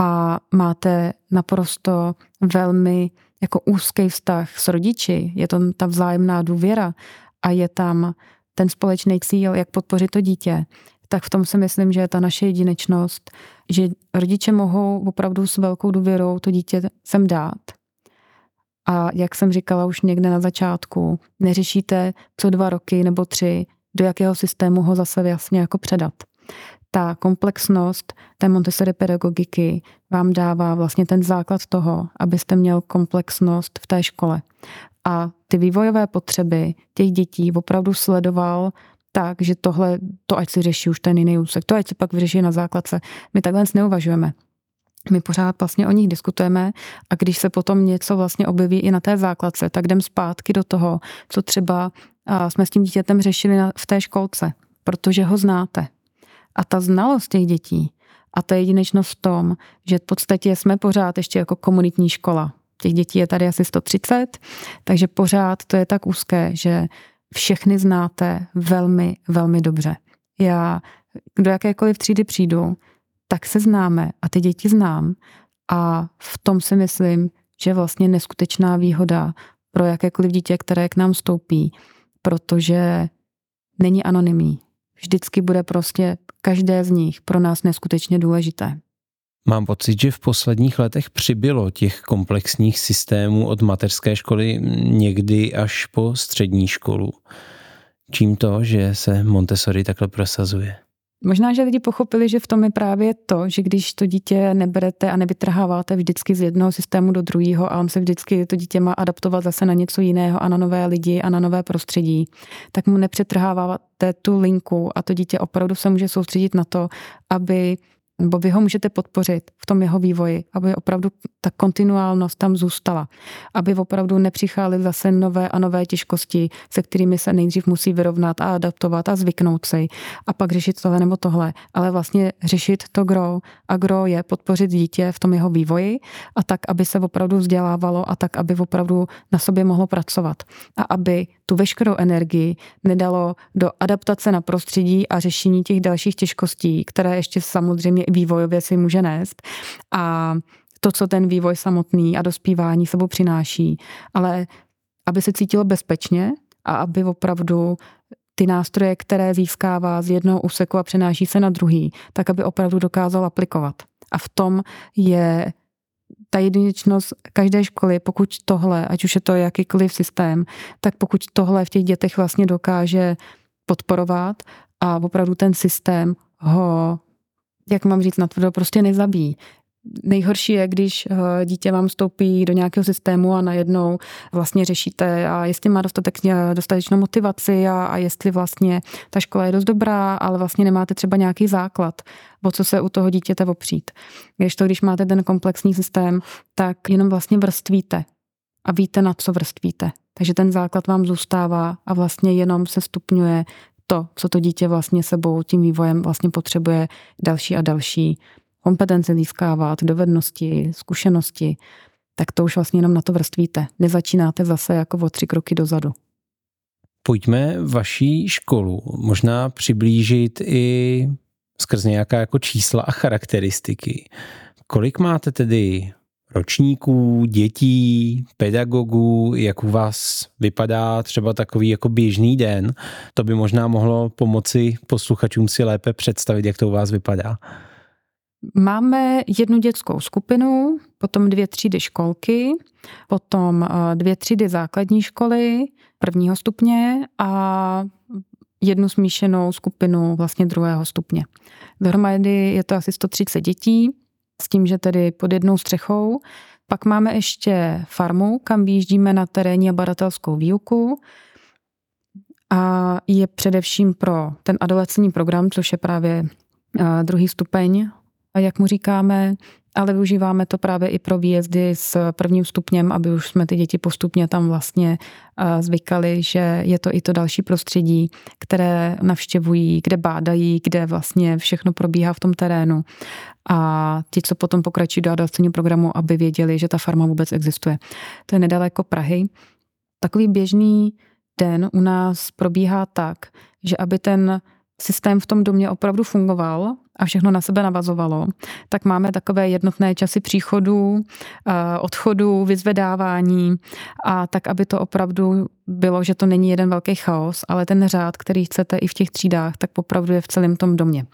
a máte naprosto velmi jako úzký vztah s rodiči, je to ta vzájemná důvěra a je tam ten společný cíl, jak podpořit to dítě, tak v tom si myslím, že je ta naše jedinečnost, že rodiče mohou opravdu s velkou důvěrou to dítě sem dát. A jak jsem říkala už někde na začátku, neřešíte co dva roky nebo tři, do jakého systému ho zase jasně jako předat. Ta komplexnost té Montessori pedagogiky vám dává vlastně ten základ toho, abyste měl komplexnost v té škole. A ty vývojové potřeby těch dětí opravdu sledoval tak, že tohle, to ať si řeší už ten jiný úsek, to ať si pak vyřeší na základce. My takhle neuvažujeme. My pořád vlastně o nich diskutujeme a když se potom něco vlastně objeví i na té základce, tak jdem zpátky do toho, co třeba jsme s tím dítětem řešili v té školce, protože ho znáte. A ta znalost těch dětí a ta jedinečnost v tom, že v podstatě jsme pořád ještě jako komunitní škola. Těch dětí je tady asi 130, takže pořád to je tak úzké, že všechny znáte velmi, velmi dobře. Já do jakékoliv třídy přijdu, tak se známe a ty děti znám a v tom si myslím, že vlastně neskutečná výhoda pro jakékoliv dítě, které k nám stoupí, protože není anonymní. Vždycky bude prostě každé z nich pro nás neskutečně důležité. Mám pocit, že v posledních letech přibylo těch komplexních systémů od mateřské školy někdy až po střední školu. Čím to, že se Montessori takhle prosazuje? Možná, že lidi pochopili, že v tom je právě to, že když to dítě neberete a nevytrháváte vždycky z jednoho systému do druhého a on se vždycky to dítě má adaptovat zase na něco jiného a na nové lidi a na nové prostředí, tak mu nepřetrháváte tu linku a to dítě opravdu se může soustředit na to, aby nebo vy ho můžete podpořit v tom jeho vývoji, aby opravdu ta kontinuálnost tam zůstala, aby opravdu nepřicházely zase nové a nové těžkosti, se kterými se nejdřív musí vyrovnat a adaptovat a zvyknout si a pak řešit tohle nebo tohle, ale vlastně řešit to grow a grow je podpořit dítě v tom jeho vývoji a tak, aby se opravdu vzdělávalo a tak, aby opravdu na sobě mohlo pracovat. A aby tu veškerou energii nedalo do adaptace na prostředí a řešení těch dalších těžkostí, které ještě samozřejmě vývojově si může nést. A to, co ten vývoj samotný a dospívání sebou přináší, ale aby se cítilo bezpečně a aby opravdu ty nástroje, které získává z jednoho úseku a přenáší se na druhý, tak aby opravdu dokázal aplikovat. A v tom je ta jedinečnost každé školy, pokud tohle, ať už je to jakýkoliv systém, tak pokud tohle v těch dětech vlastně dokáže podporovat a opravdu ten systém ho, jak mám říct, natvrdo prostě nezabíjí. Nejhorší je, když eh, dítě vám vstoupí do nějakého systému a najednou vlastně řešíte, a jestli má dostatek, dostatečnou motivaci a, a jestli vlastně ta škola je dost dobrá, ale vlastně nemáte třeba nějaký základ, o co se u toho dítěte opřít. Když to, když máte ten komplexní systém, tak jenom vlastně vrstvíte a víte, na co vrstvíte. Takže ten základ vám zůstává a vlastně jenom se stupňuje to, co to dítě vlastně sebou tím vývojem vlastně potřebuje další a další kompetence získávat, dovednosti, zkušenosti, tak to už vlastně jenom na to vrstvíte. Nezačínáte zase jako o tři kroky dozadu. Pojďme vaší školu možná přiblížit i skrz nějaká jako čísla a charakteristiky. Kolik máte tedy ročníků, dětí, pedagogů, jak u vás vypadá třeba takový jako běžný den. To by možná mohlo pomoci posluchačům si lépe představit, jak to u vás vypadá. Máme jednu dětskou skupinu, potom dvě třídy školky, potom eh, dvě třídy základní školy prvního stupně a jednu smíšenou skupinu vlastně druhého stupně. Dohromady je to asi 130 dětí, s tím, že tedy pod jednou střechou. Pak máme ještě farmu, kam vyjíždíme na terénní a badatelskou výuku. A je především pro ten adolescentní program, což je právě eh, druhý stupeň jak mu říkáme, ale využíváme to právě i pro výjezdy s prvním stupněm, aby už jsme ty děti postupně tam vlastně zvykali, že je to i to další prostředí, které navštěvují, kde bádají, kde vlastně všechno probíhá v tom terénu. A ti, co potom pokračují do adaptačního programu, aby věděli, že ta farma vůbec existuje. To je nedaleko Prahy. Takový běžný den u nás probíhá tak, že aby ten systém v tom domě opravdu fungoval a všechno na sebe navazovalo, tak máme takové jednotné časy příchodu, eh, odchodu, vyzvedávání a tak, aby to opravdu bylo, že to není jeden velký chaos, ale ten řád, který chcete i v těch třídách, tak opravdu je v celém tom domě.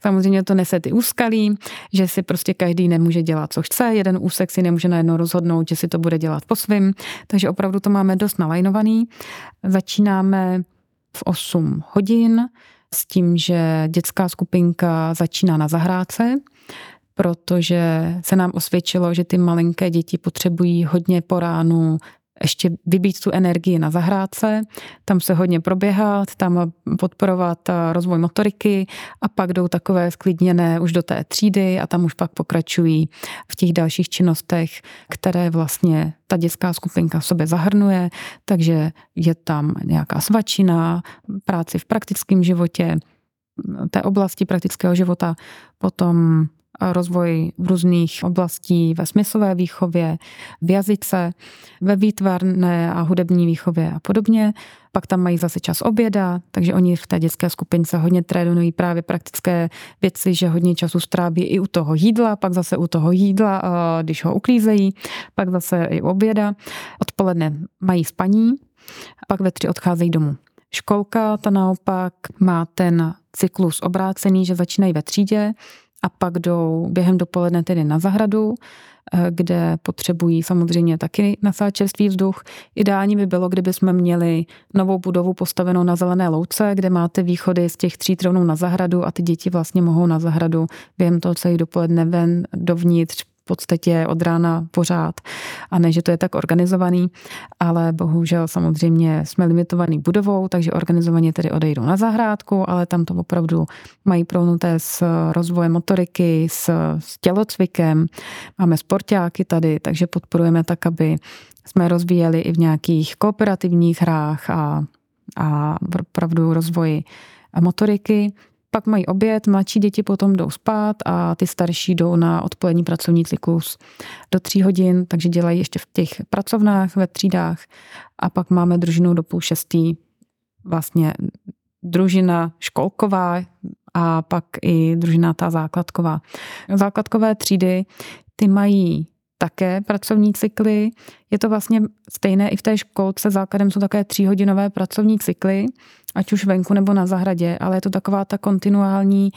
Samozřejmě to nese ty úskalí, že si prostě každý nemůže dělat, co chce, jeden úsek si nemůže najednou rozhodnout, že si to bude dělat po svým, takže opravdu to máme dost nalajnovaný. Začínáme v 8 hodin, s tím, že dětská skupinka začíná na zahrádce, protože se nám osvědčilo, že ty malinké děti potřebují hodně po ránu ještě vybít tu energii na zahrádce, tam se hodně proběhat, tam podporovat eh, rozvoj motoriky a pak jdou takové sklidněné už do té třídy a tam už pak pokračují v těch dalších činnostech, které vlastně ta dětská skupinka v sobě zahrnuje, takže je tam nějaká svačina, práci v praktickém životě, té oblasti praktického života, potom rozvoj různých oblastí ve smyslové výchově, v jazyce, ve výtvarné a hudební výchově a podobně. Pak tam mají zase čas oběda, takže oni v té dětské skupince hodně trénují právě praktické věci, že hodně času stráví i u toho jídla, pak zase u toho jídla, když ho uklízejí, pak zase i u oběda. Odpoledne mají spaní, pak ve tři odcházejí domů. Školka ta naopak má ten cyklus obrácený, že začínají ve třídě, a pak jdou během dopoledne tedy na zahradu, eh, kde potřebují samozřejmě taky nasát čerstvý vzduch. Ideální by bylo, kdyby jsme měli novou budovu postavenou na zelené louce, kde máte východy z těch tří rovnou na zahradu a ty děti vlastně mohou na zahradu během toho celý dopoledne ven dovnitř podstatě od rána pořád a ne, že to je tak organizovaný, ale bohužel samozřejmě jsme limitovaný budovou, takže organizovaně tedy odejdou na zahrádku, ale tam to opravdu mají prounuté s rozvojem motoriky, s, s tělocvikem, máme sportáky tady, takže podporujeme tak, aby jsme rozvíjeli i v nějakých kooperativních hrách a, a opravdu rozvoji motoriky. Pak mají oběd, mladší děti potom jdou spát a ty starší jdou na odpolední pracovní cyklus do tří hodin, takže dělají ještě v těch pracovnách, ve třídách a pak máme družinu do půl šestý, vlastně družina školková a pak i družina ta základková. Základkové třídy, ty mají také pracovní cykly. Je to vlastně stejné i v té školce. Základem jsou také tříhodinové pracovní cykly, ať už venku nebo na zahradě, ale je to taková ta kontinuální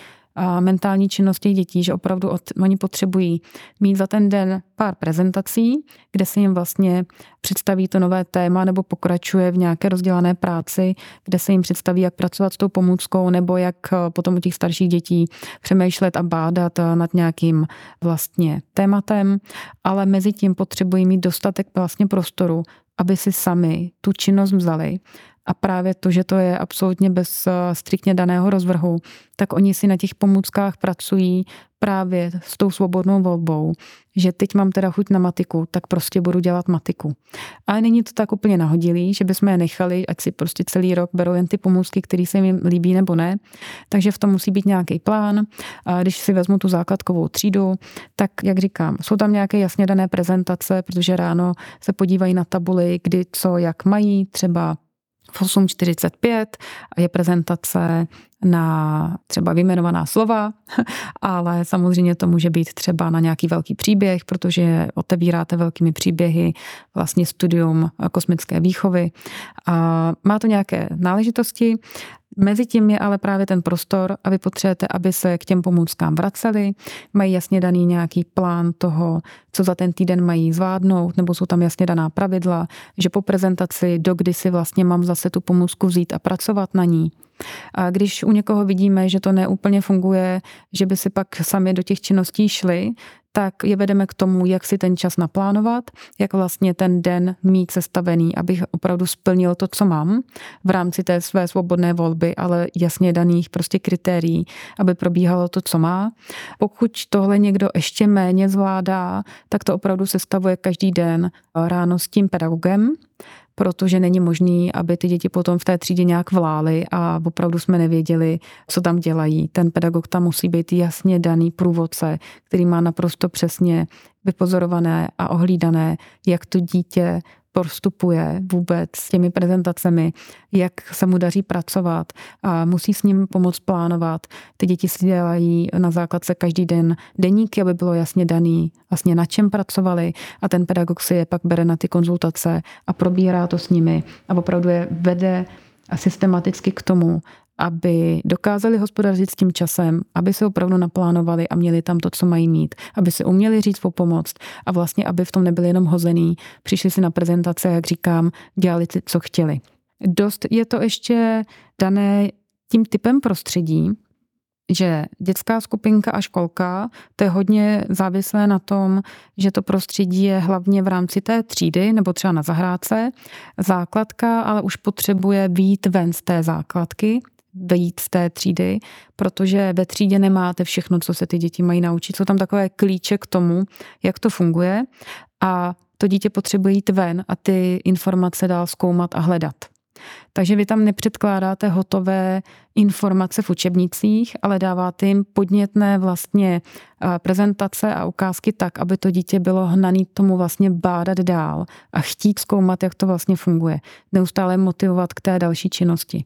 mentální činnost těch dětí, že opravdu od, oni potřebují mít za ten den pár prezentací, kde se jim vlastně představí to nové téma nebo pokračuje v nějaké rozdělané práci, kde se jim představí, jak pracovat s tou pomůckou nebo jak eh, potom u těch starších dětí přemýšlet a bádat eh, nad nějakým vlastně tématem, ale mezi tím potřebují mít dostatek vlastně prostoru, aby si sami tu činnost vzali a právě to, že to je absolutně bez eh, striktně daného rozvrhu, tak oni si na těch pomůckách pracují právě s tou svobodnou volbou, že teď mám teda chuť na matiku, tak prostě budu dělat matiku. Ale není to tak úplně nahodilý, že bychom je nechali, ať si prostě celý rok berou jen ty pomůcky, které se jim líbí nebo ne. Takže v tom musí být nějaký plán. A když si vezmu tu základkovou třídu, tak jak říkám, jsou tam nějaké jasně dané prezentace, protože ráno se podívají na tabuli, kdy co, jak mají, třeba v 8.45 je prezentace na třeba vyjmenovaná slova, ale samozřejmě to může být třeba na nějaký velký příběh, protože otevíráte velkými příběhy vlastně studium kosmické výchovy. A má to nějaké náležitosti Mezitím je ale právě ten prostor a vy potřebujete, aby se k těm pomůckám vraceli, mají jasně daný nějaký plán toho, co za ten týden mají zvládnout, nebo jsou tam jasně daná pravidla, že po prezentaci, dokdy si vlastně mám zase tu pomůcku vzít a pracovat na ní A když u někoho vidíme, že to neúplně funguje, že by si pak sami do těch činností šli, tak je vedeme k tomu, jak si ten čas naplánovat, jak vlastně ten den mít sestavený, abych opravdu splnil to, co mám v rámci té své svobodné volby, ale jasně daných prostě kritérií, aby probíhalo to, co má. Pokud tohle někdo ještě méně zvládá, tak to opravdu sestavuje každý den ráno s tím pedagogem, protože není možný, aby ty děti potom v té třídě nějak vlály a opravdu jsme nevěděli, co tam dělají. Ten pedagog tam musí být jasně daný průvodce, který má naprosto přesně vypozorované a ohlídané, jak to dítě postupuje vůbec s těmi prezentacemi, jak se mu daří pracovat a musí s ním pomoct plánovat. Ty děti si dělají na základce každý den deníky, aby bylo jasně daný, vlastně na čem pracovali a ten pedagog si je pak bere na ty konzultace a probírá to s nimi a opravdu je vede systematicky k tomu, aby dokázali hospodařit s tím časem, aby se opravdu naplánovali a měli tam to, co mají mít, aby se uměli říct o pomoc a vlastně, aby v tom nebyli jenom hozený, přišli si na prezentace, jak říkám, dělali si, co chtěli. Dost je to ještě dané tím typem prostředí, že dětská skupinka a školka, to je hodně závislé na tom, že to prostředí je hlavně v rámci té třídy nebo třeba na zahrádce. Základka ale už potřebuje být ven z té základky, vejít z té třídy, protože ve třídě nemáte všechno, co se ty děti mají naučit. Jsou tam takové klíče k tomu, jak to funguje a to dítě potřebuje jít ven a ty informace dál zkoumat a hledat. Takže vy tam nepředkládáte hotové informace v učebnicích, ale dáváte jim podnětné vlastně prezentace a ukázky tak, aby to dítě bylo hnaný tomu vlastně bádat dál a chtít zkoumat, jak to vlastně funguje. Neustále motivovat k té další činnosti.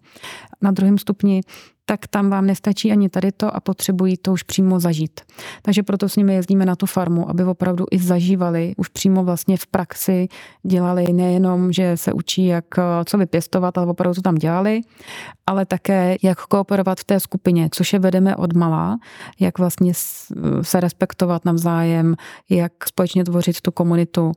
Na druhém stupni tak tam vám nestačí ani tady to a potřebují to už přímo zažít. Takže proto s nimi jezdíme na tu farmu, aby opravdu i zažívali, už přímo vlastně v praxi dělali nejenom, že se učí, jak co vypěstovat, ale opravdu to tam dělali, ale také jak kooperovat v té skupině, což je vedeme od malá, jak vlastně se respektovat navzájem, jak společně tvořit tu komunitu,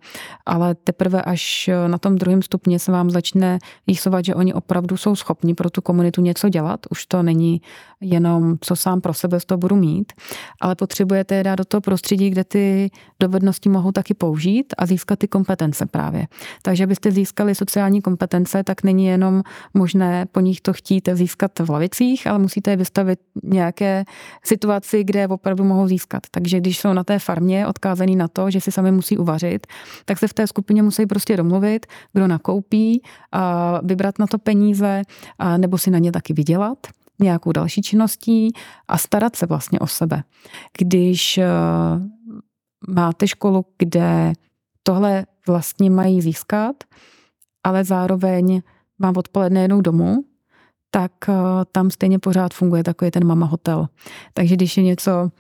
ale teprve až na tom druhém stupni se vám začne rýsovat, že oni opravdu jsou schopni pro tu komunitu něco dělat, už to není jenom, co sám pro sebe z toho budu mít, ale potřebujete je dát do toho prostředí, kde ty dovednosti mohou taky použít a získat ty kompetence právě. Takže abyste získali sociální kompetence, tak není jenom možné po nich to chtít získat v lavicích, ale musíte je vystavit nějaké situaci, kde opravdu mohou získat. Takže když jsou na té farmě odkázaný na to, že si sami musí uvařit, tak se v té skupině musí prostě domluvit, kdo nakoupí, a vybrat na to peníze, a nebo si na ně taky vydělat nějakou další činností a starat se vlastně o sebe. Když eh, máte školu, kde tohle vlastně mají získat, ale zároveň mám odpoledne jednou domů, tak eh, tam stejně pořád funguje takový ten mama hotel. Takže když je něco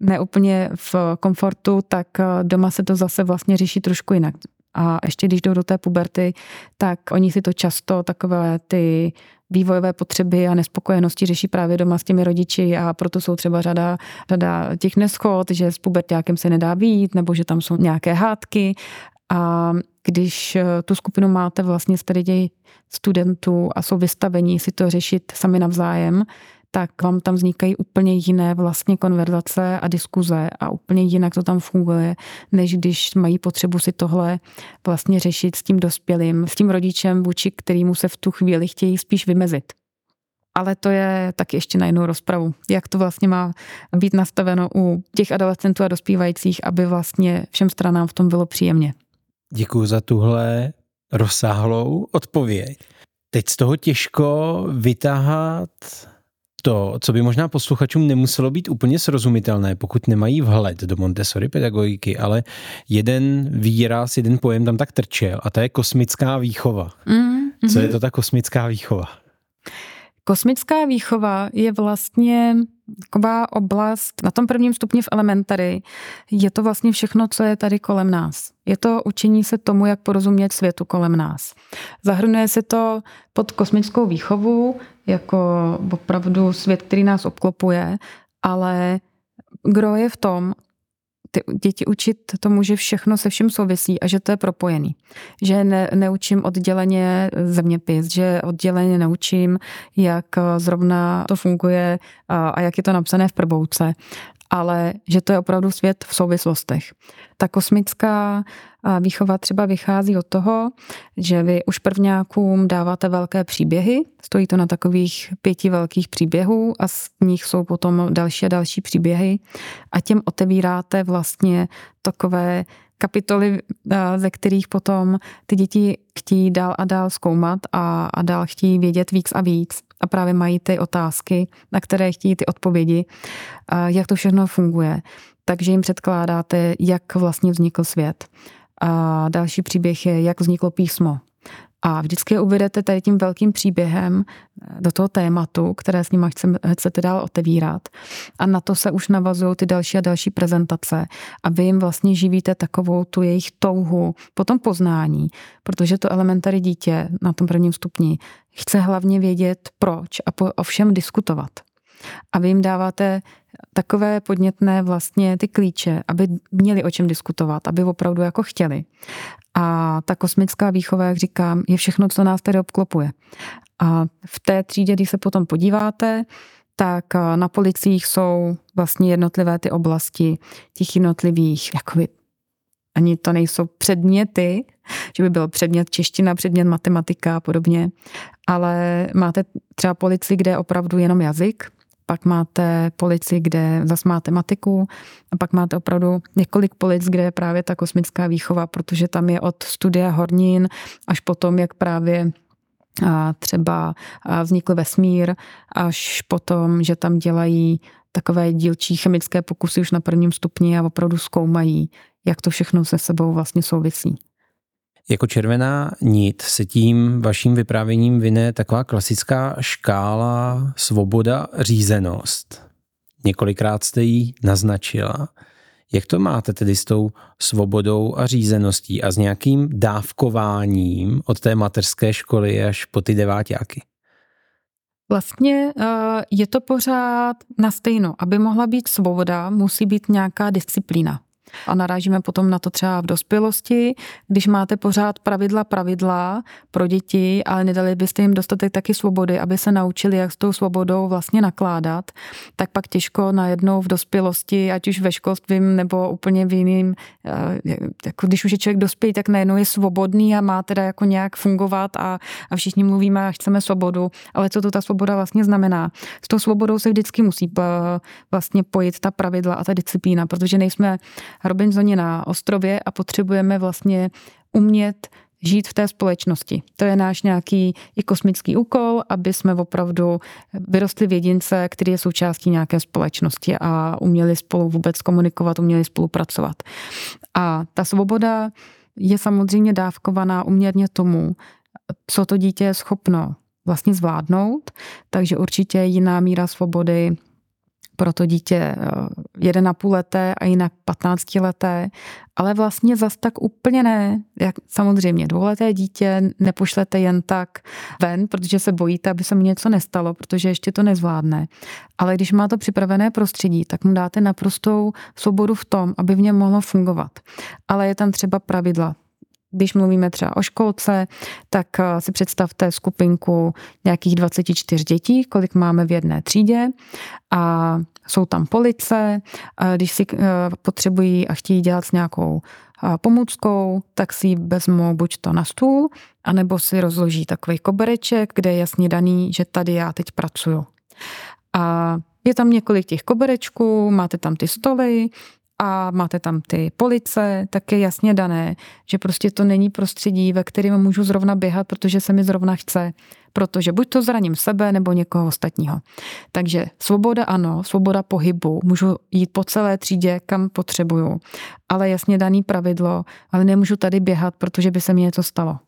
neúplně v komfortu, tak eh, doma se to zase vlastně řeší trošku jinak. A ještě když jdou do té puberty, tak oni si to často takové ty vývojové potřeby a nespokojenosti řeší právě doma s těmi rodiči a proto jsou třeba řada, řada těch neschod, že s pubertákem se nedá být nebo že tam jsou nějaké hádky. A když eh, tu skupinu máte vlastně z studentů a jsou vystavení si to řešit sami navzájem, tak vám tam vznikají úplně jiné vlastně konverzace a diskuze a úplně jinak to tam funguje, než když mají potřebu si tohle vlastně řešit s tím dospělým, s tím rodičem, vůči kterýmu se v tu chvíli chtějí spíš vymezit. Ale to je tak ještě na jinou rozpravu. Jak to vlastně má být nastaveno u těch adolescentů a dospívajících, aby vlastně všem stranám v tom bylo příjemně. Děkuji za tuhle rozsáhlou odpověď. Teď z toho těžko vytáhat to, co by možná posluchačům nemuselo být úplně srozumitelné, pokud nemají vhled do Montessori pedagogiky, ale jeden výraz, jeden pojem tam tak trčel a to je kosmická výchova. Mm-hmm. Co je to ta kosmická výchova? Kosmická výchova je vlastně taková oblast na tom prvním stupni v elementary. Je to vlastně všechno, co je tady kolem nás. Je to učení se tomu, jak porozumět světu kolem nás. Zahrnuje se to pod kosmickou výchovu jako opravdu svět, který nás obklopuje, ale gro je v tom, ty děti učit tomu, že všechno se vším souvisí a že to je propojený. Že ne, neučím odděleně zeměpis, že odděleně naučím, jak zrovna to funguje a, a jak je to napsané v probouce, ale že to je opravdu svět v souvislostech. Ta kosmická výchova třeba vychází od toho, že vy už prvňákům dáváte velké příběhy, stojí to na takových pěti velkých příběhů a z nich jsou potom další a další příběhy a těm otevíráte vlastně takové kapitoly, ze kterých potom ty děti chtějí dál a dál zkoumat a, a dál chtějí vědět víc a víc a právě mají ty otázky, na které chtějí ty odpovědi, jak to všechno funguje. Takže jim předkládáte, jak vlastně vznikl svět. A další příběh je, jak vzniklo písmo. A vždycky je uvedete tady tím velkým příběhem eh, do toho tématu, které s nimi chcete dál otevírat. A na to se už navazují ty další a další prezentace. A vy jim vlastně živíte takovou tu jejich touhu po tom poznání, protože to elementary dítě na tom prvním stupni chce hlavně vědět proč a po, o všem diskutovat. A vy jim dáváte takové podnětné vlastně ty klíče, aby měli o čem diskutovat, aby opravdu jako chtěli. A ta kosmická výchova, jak říkám, je všechno, co nás tady obklopuje. A v té třídě, když se potom podíváte, tak na policích jsou vlastně jednotlivé ty oblasti těch jednotlivých, jakoby, ani to nejsou předměty, že by byl předmět čeština, předmět matematika a podobně, ale máte třeba policii, kde je opravdu jenom jazyk, pak máte policii, kde zase máte matiku a pak máte opravdu několik polic, kde je právě ta kosmická výchova, protože tam je od studia hornin až potom, jak právě třeba vznikl vesmír, až potom, že tam dělají takové dílčí chemické pokusy už na prvním stupni a opravdu zkoumají, jak to všechno se sebou vlastně souvisí. Jako červená nit se tím vaším vyprávěním vyne taková klasická škála svoboda, řízenost. Několikrát jste ji naznačila. Jak to máte tedy s tou svobodou a řízeností a s nějakým dávkováním od té mateřské školy až po ty deváťáky? Vlastně eh, je to pořád na stejno. Aby mohla být svoboda, musí být nějaká disciplína. A narážíme potom na to třeba v dospělosti, když máte pořád pravidla, pravidla pro děti, ale nedali byste jim dostatek taky svobody, aby se naučili, jak s tou svobodou vlastně nakládat, tak pak těžko najednou v dospělosti, ať už ve školství nebo úplně v jiným, eh, jako když už je člověk dospělý, tak najednou je svobodný a má teda jako nějak fungovat a, a všichni mluvíme a chceme svobodu, ale co to ta svoboda vlastně znamená? S tou svobodou se vždycky musí eh, vlastně pojít ta pravidla a ta disciplína, protože nejsme Robinsoni na ostrově a potřebujeme vlastně umět žít v té společnosti. To je náš nějaký i kosmický úkol, aby jsme opravdu vyrostli v jedince, který je součástí nějaké společnosti a uměli spolu vůbec komunikovat, uměli spolupracovat. A ta svoboda je samozřejmě dávkovaná uměrně tomu, co to dítě je schopno vlastně zvládnout, takže určitě jiná míra svobody pro to dítě 1,5 eh, leté a jinak 15 leté, ale vlastně zas tak úplně ne. Jak, samozřejmě dvouleté dítě nepošlete jen tak ven, protože se bojíte, aby se mu něco nestalo, protože ještě to nezvládne. Ale když má to připravené prostředí, tak mu dáte naprostou svobodu v tom, aby v něm mohlo fungovat. Ale je tam třeba pravidla když mluvíme třeba o školce, tak eh, si představte skupinku nějakých 24 dětí, kolik máme v jedné třídě a jsou tam police, když si eh, potřebují a chtějí dělat s nějakou eh, pomůckou, tak si ji vezmou buď to na stůl, anebo si rozloží takový kobereček, kde je jasně daný, že tady já teď pracuju. A je tam několik těch koberečků, máte tam ty stoly, a máte tam ty police, tak je jasně dané, že prostě to není prostředí, ve kterém můžu zrovna běhat, protože se mi zrovna chce, protože buď to zraním sebe nebo někoho ostatního. Takže svoboda ano, svoboda pohybu, můžu jít po celé třídě, kam potřebuju, ale jasně daný pravidlo, ale nemůžu tady běhat, protože by se mi něco stalo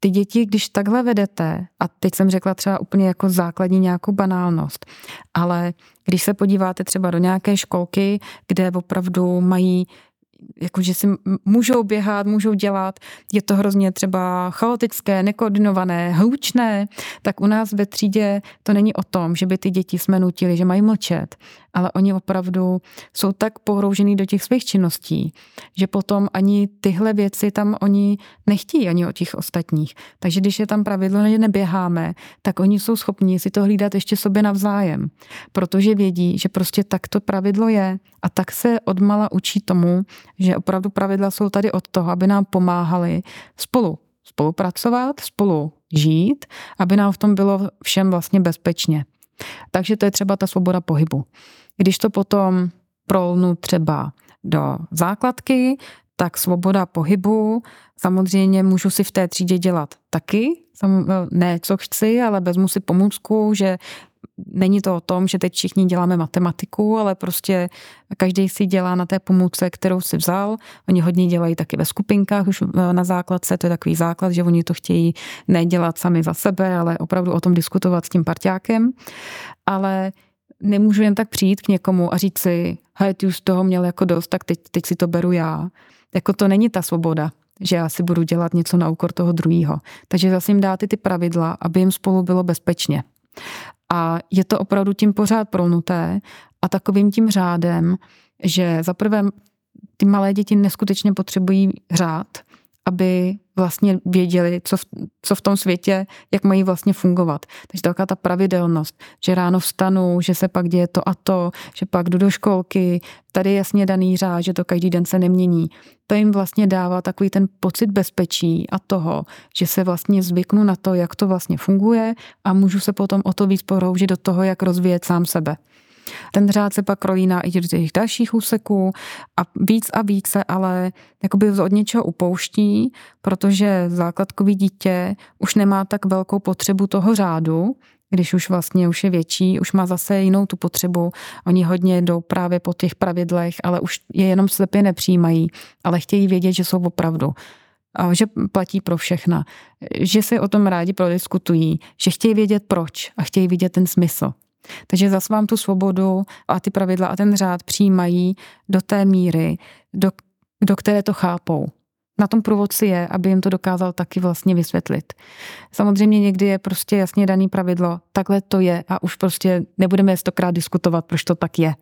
ty děti, když takhle vedete, a teď jsem řekla třeba úplně jako základní nějakou banálnost, ale když se podíváte třeba do nějaké školky, kde opravdu mají jako, že si můžou běhat, můžou dělat, je to hrozně třeba chaotické, nekoordinované, hlučné, tak u nás ve třídě to není o tom, že by ty děti jsme nutili, že mají mlčet, ale oni opravdu jsou tak pohroužený do těch svých činností, že potom ani tyhle věci tam oni nechtějí ani od těch ostatních. Takže když je tam pravidlo, že neběháme, tak oni jsou schopni si to hlídat ještě sobě navzájem, protože vědí, že prostě tak to pravidlo je a tak se odmala učí tomu, že opravdu pravidla jsou tady od toho, aby nám pomáhali spolu spolupracovat, spolu žít, aby nám v tom bylo všem vlastně bezpečně. Takže to je třeba ta svoboda pohybu. Když to potom prolnu třeba do základky, tak svoboda pohybu, samozřejmě můžu si v té třídě dělat taky, ne co chci, ale vezmu si pomůcku, že není to o tom, že teď všichni děláme matematiku, ale prostě každý si dělá na té pomůce, kterou si vzal. Oni hodně dělají taky ve skupinkách už eh, na základce, to je takový základ, že oni to chtějí nedělat sami za sebe, ale opravdu o tom diskutovat s tím parťákem. Ale nemůžu jen tak přijít k někomu a říct si, hej, ty už toho měl jako dost, tak teď, teď si to beru já. Jako to není ta svoboda že já si budu dělat něco na úkor toho druhého. Takže zase jim dáte ty pravidla, aby jim spolu bylo bezpečně. A je to opravdu tím pořád prolnuté a takovým tím řádem, že za prvé ty malé děti neskutečně potřebují řád, aby vlastně věděli, co v, co v tom světě, jak mají vlastně fungovat. Takže taková ta pravidelnost, že ráno vstanu, že se pak děje to a to, že pak jdu do školky, tady je jasně daný řád, že to každý den se nemění. To jim vlastně dává takový ten pocit bezpečí a toho, že se vlastně zvyknu na to, jak to vlastně funguje a můžu se potom o to víc poroužit do toho, jak rozvíjet sám sebe. Ten řád se pak prolíná i do těch dalších úseků a víc a víc se ale jakoby od něčeho upouští, protože základkový dítě už nemá tak velkou potřebu toho řádu, když už vlastně už je větší, už má zase jinou tu potřebu. Oni hodně jdou právě po těch pravidlech, ale už je jenom slepě nepřijímají, ale chtějí vědět, že jsou opravdu že platí pro všechna, že se o tom rádi prodiskutují, že chtějí vědět proč a chtějí vidět ten smysl. Takže zase vám tu svobodu a ty pravidla a ten řád přijímají do té míry, do, do které to chápou. Na tom průvodci je, aby jim to dokázal taky vlastně vysvětlit. Samozřejmě někdy je prostě jasně daný pravidlo, takhle to je a už prostě nebudeme stokrát diskutovat, proč to tak je.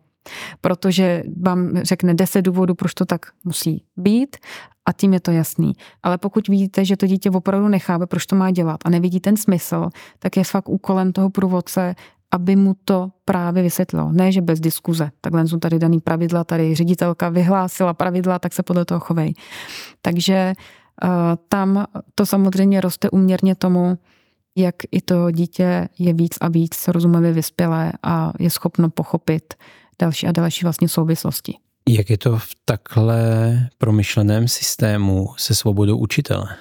Protože vám řekne deset důvodů, proč to tak musí být a tím je to jasný. Ale pokud vidíte, že to dítě opravdu nechápe, proč to má dělat a nevidí ten smysl, tak je fakt úkolem toho průvodce aby mu to právě vysvětlilo. Ne, že bez diskuze. Takhle jsou tady daný pravidla, tady ředitelka vyhlásila pravidla, tak se podle toho chovej. Takže uh, tam to samozřejmě roste uměrně tomu, jak i to dítě je víc a víc rozumavě vyspělé a je schopno pochopit další a další vlastně souvislosti. Jak je to v takhle promyšleném systému se svobodou učitele?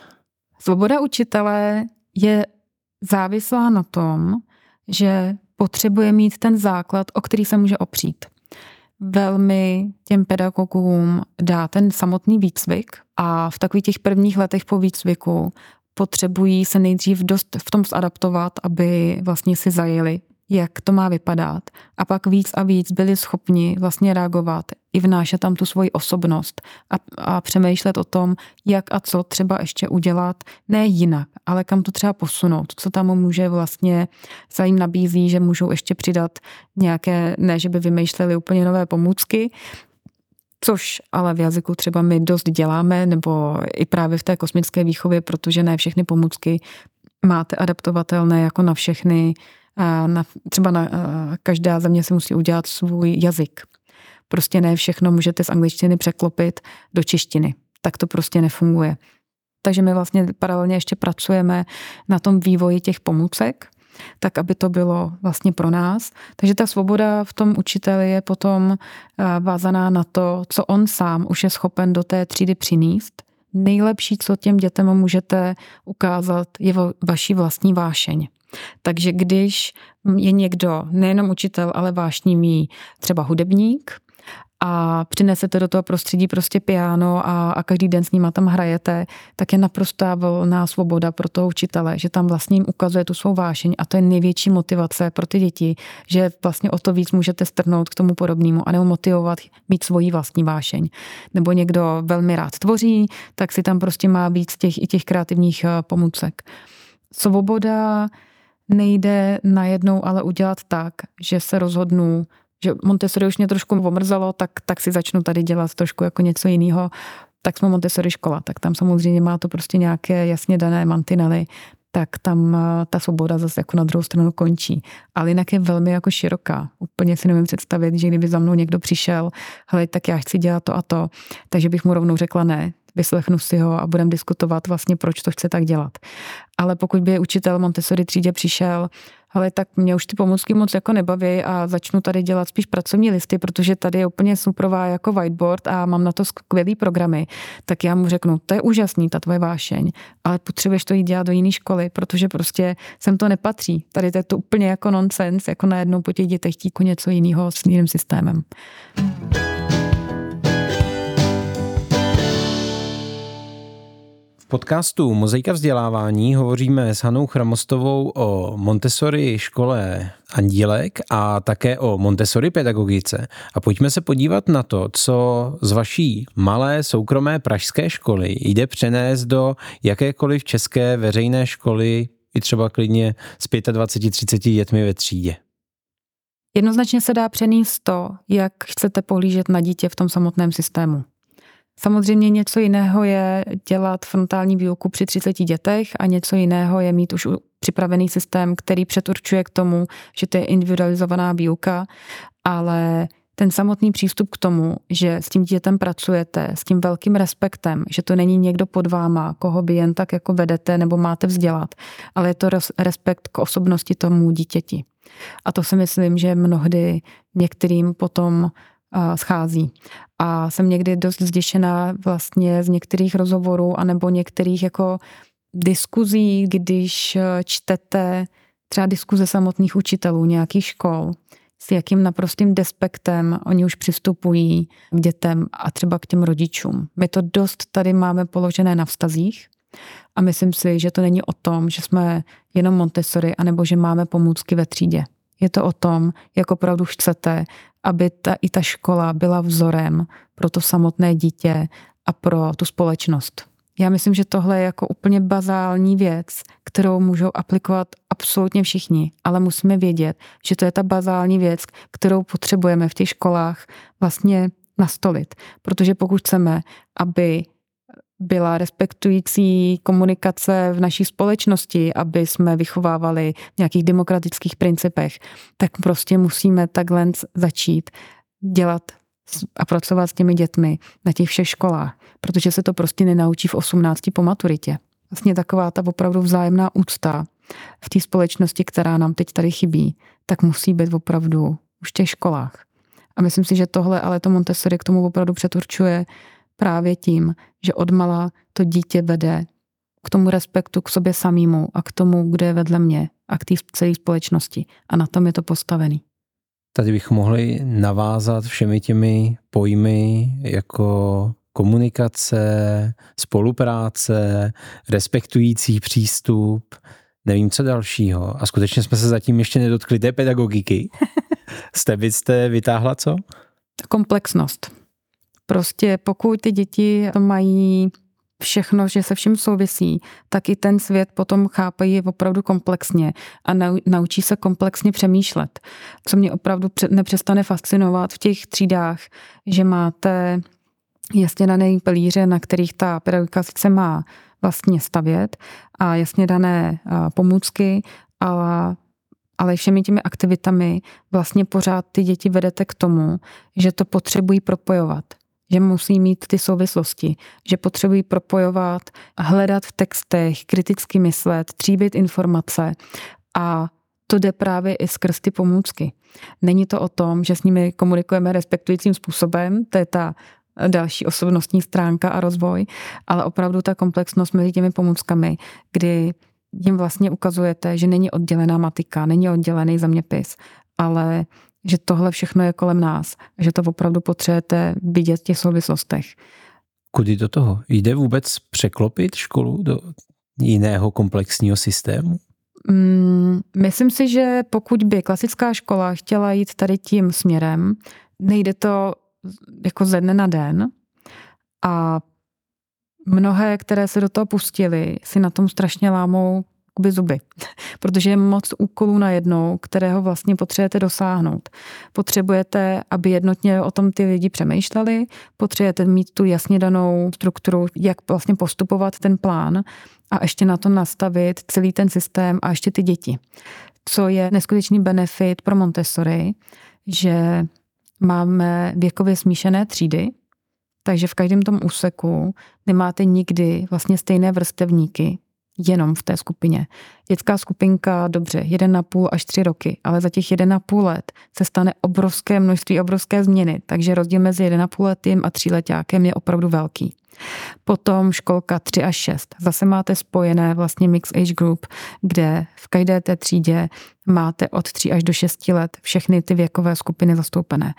Svoboda učitele je závislá na tom, že potřebuje mít ten základ, o který se může opřít. Velmi těm pedagogům dá ten samotný výcvik a v takových těch prvních letech po výcviku potřebují se nejdřív dost v tom zadaptovat, aby vlastně si zajeli jak to má vypadat. A pak víc a víc byli schopni vlastně reagovat i vnášet tam tu svoji osobnost a, a přemýšlet o tom, jak a co třeba ještě udělat, ne jinak, ale kam to třeba posunout, co tam může vlastně, se jim nabízí, že můžou ještě přidat nějaké, ne, že by vymýšleli úplně nové pomůcky, což ale v jazyku třeba my dost děláme, nebo i právě v té kosmické výchově, protože ne všechny pomůcky máte adaptovatelné jako na všechny na, třeba na, každá země si musí udělat svůj jazyk. Prostě ne všechno můžete z angličtiny překlopit do češtiny. Tak to prostě nefunguje. Takže my vlastně paralelně ještě pracujeme na tom vývoji těch pomůcek, tak aby to bylo vlastně pro nás. Takže ta svoboda v tom učiteli je potom vázaná na to, co on sám už je schopen do té třídy přinést. Nejlepší, co těm dětem můžete ukázat, je vaší vlastní vášeň. Takže když je někdo nejenom učitel, ale vášnivý třeba hudebník, a přinesete do toho prostředí prostě piano a, a každý den s nima tam hrajete, tak je naprostá volná svoboda pro toho učitele, že tam vlastně jim ukazuje tu svou vášeň a to je největší motivace pro ty děti, že vlastně o to víc můžete strnout k tomu podobnému a nebo motivovat mít svoji vlastní vášeň. Nebo někdo velmi rád tvoří, tak si tam prostě má víc těch i těch kreativních eh, pomůcek. Svoboda nejde najednou ale udělat tak, že se rozhodnu že Montessori už mě trošku omrzelo, tak, tak si začnu tady dělat trošku jako něco jiného. Tak jsme Montessori škola, tak tam samozřejmě má to prostě nějaké jasně dané mantinely, tak tam eh, ta svoboda zase jako na druhou stranu končí. Ale jinak je velmi jako široká. Úplně si nevím představit, že kdyby za mnou někdo přišel, hele, tak já chci dělat to a to, takže bych mu rovnou řekla ne, vyslechnu si ho a budeme diskutovat vlastně, proč to chce tak dělat. Ale pokud by učitel Montessori třídě přišel, ale tak mě už ty pomůcky moc jako nebaví a začnu tady dělat spíš pracovní listy, protože tady je úplně suprová jako whiteboard a mám na to skvělý programy, tak já mu řeknu, to je úžasný, ta tvoje vášeň, ale potřebuješ to jít dělat do jiné školy, protože prostě sem to nepatří. Tady to je to úplně jako nonsens, jako najednou po těch dětech chtít něco jiného s jiným systémem. Podcastu Mozaika vzdělávání hovoříme s Hanou Chramostovou o Montessori škole Andílek a také o Montessori pedagogice. A pojďme se podívat na to, co z vaší malé soukromé pražské školy jde přenést do jakékoliv české veřejné školy, i třeba klidně s 25-30 dětmi ve třídě. Jednoznačně se dá přenést to, jak chcete pohlížet na dítě v tom samotném systému. Samozřejmě něco jiného je dělat frontální výuku při 30 dětech a něco jiného je mít už připravený systém, který předurčuje k tomu, že to je individualizovaná výuka, ale ten samotný přístup k tomu, že s tím dítětem pracujete, s tím velkým respektem, že to není někdo pod váma, koho by jen tak jako vedete nebo máte vzdělat, ale je to respekt k osobnosti tomu dítěti. A to si myslím, že mnohdy některým potom schází. A jsem někdy dost zděšená vlastně z některých rozhovorů anebo některých jako diskuzí, když eh, čtete třeba diskuze samotných učitelů nějakých škol, s jakým naprostým despektem oni už přistupují k dětem a třeba k těm rodičům. My to dost tady máme položené na vztazích a myslím si, že to není o tom, že jsme jenom Montessori, anebo že máme pomůcky ve třídě. Je to o tom, jak opravdu chcete, aby ta, i ta škola byla vzorem pro to samotné dítě a pro tu společnost. Já myslím, že tohle je jako úplně bazální věc, kterou můžou aplikovat absolutně všichni, ale musíme vědět, že to je ta bazální věc, kterou potřebujeme v těch školách vlastně nastolit. Protože pokud chceme, aby byla respektující komunikace v naší společnosti, aby jsme vychovávali v nějakých demokratických principech, tak prostě musíme takhle začít dělat a pracovat s těmi dětmi na těch všech školách, protože se to prostě nenaučí v 18 po maturitě. Vlastně taková ta opravdu vzájemná úcta v té společnosti, která nám teď tady chybí, tak musí být opravdu už v těch školách. A myslím si, že tohle ale to Montessori k tomu opravdu přeturčuje právě tím, že odmala to dítě vede k tomu respektu k sobě samému a k tomu, kdo je vedle mě a k té celé společnosti. A na tom je to postavený. Tady bychom mohli navázat všemi těmi pojmy jako komunikace, spolupráce, respektující přístup, nevím co dalšího. A skutečně jsme se zatím ještě nedotkli té pedagogiky. Jste byste vytáhla co? Komplexnost. Prostě pokud ty děti mají všechno, že se vším souvisí, tak i ten svět potom chápají opravdu komplexně a naučí se komplexně přemýšlet. Co mě opravdu nepřestane fascinovat v těch třídách, že máte jasně dané pilíře, na kterých ta pedagogika sice má vlastně stavět a jasně dané pomůcky, ale ale všemi těmi aktivitami vlastně pořád ty děti vedete k tomu, že to potřebují propojovat že musí mít ty souvislosti, že potřebují propojovat, hledat v textech, kriticky myslet, tříbit informace a to jde právě i skrz ty pomůcky. Není to o tom, že s nimi komunikujeme respektujícím způsobem, to je ta další osobnostní stránka a rozvoj, ale opravdu ta komplexnost mezi těmi pomůckami, kdy jim vlastně ukazujete, že není oddělená matika, není oddělený zaměpis, ale že tohle všechno je kolem nás, že to opravdu potřebujete vidět v těch souvislostech. Kudy do toho? Jde vůbec překlopit školu do jiného komplexního systému? Mm, myslím si, že pokud by klasická škola chtěla jít tady tím směrem, nejde to jako ze dne na den a mnohé, které se do toho pustili, si na tom strašně lámou jakoby zuby, protože je moc úkolů na jednou, kterého vlastně potřebujete dosáhnout. Potřebujete, aby jednotně o tom ty lidi přemýšleli, potřebujete mít tu jasně danou strukturu, jak vlastně postupovat ten plán a ještě na to nastavit celý ten systém a ještě ty děti. Co je neskutečný benefit pro Montessori, že máme věkově smíšené třídy, takže v každém tom úseku nemáte nikdy vlastně stejné vrstevníky, jenom v té skupině. Dětská skupinka, dobře, 1,5 až 3 roky, ale za těch 1,5 let se stane obrovské množství, obrovské změny, takže rozdíl mezi 1,5 letým a 3 letákem je opravdu velký. Potom školka 3 až 6. Zase máte spojené vlastně mix age group, kde v každé té třídě máte od 3 až do 6 let všechny ty věkové skupiny zastoupené.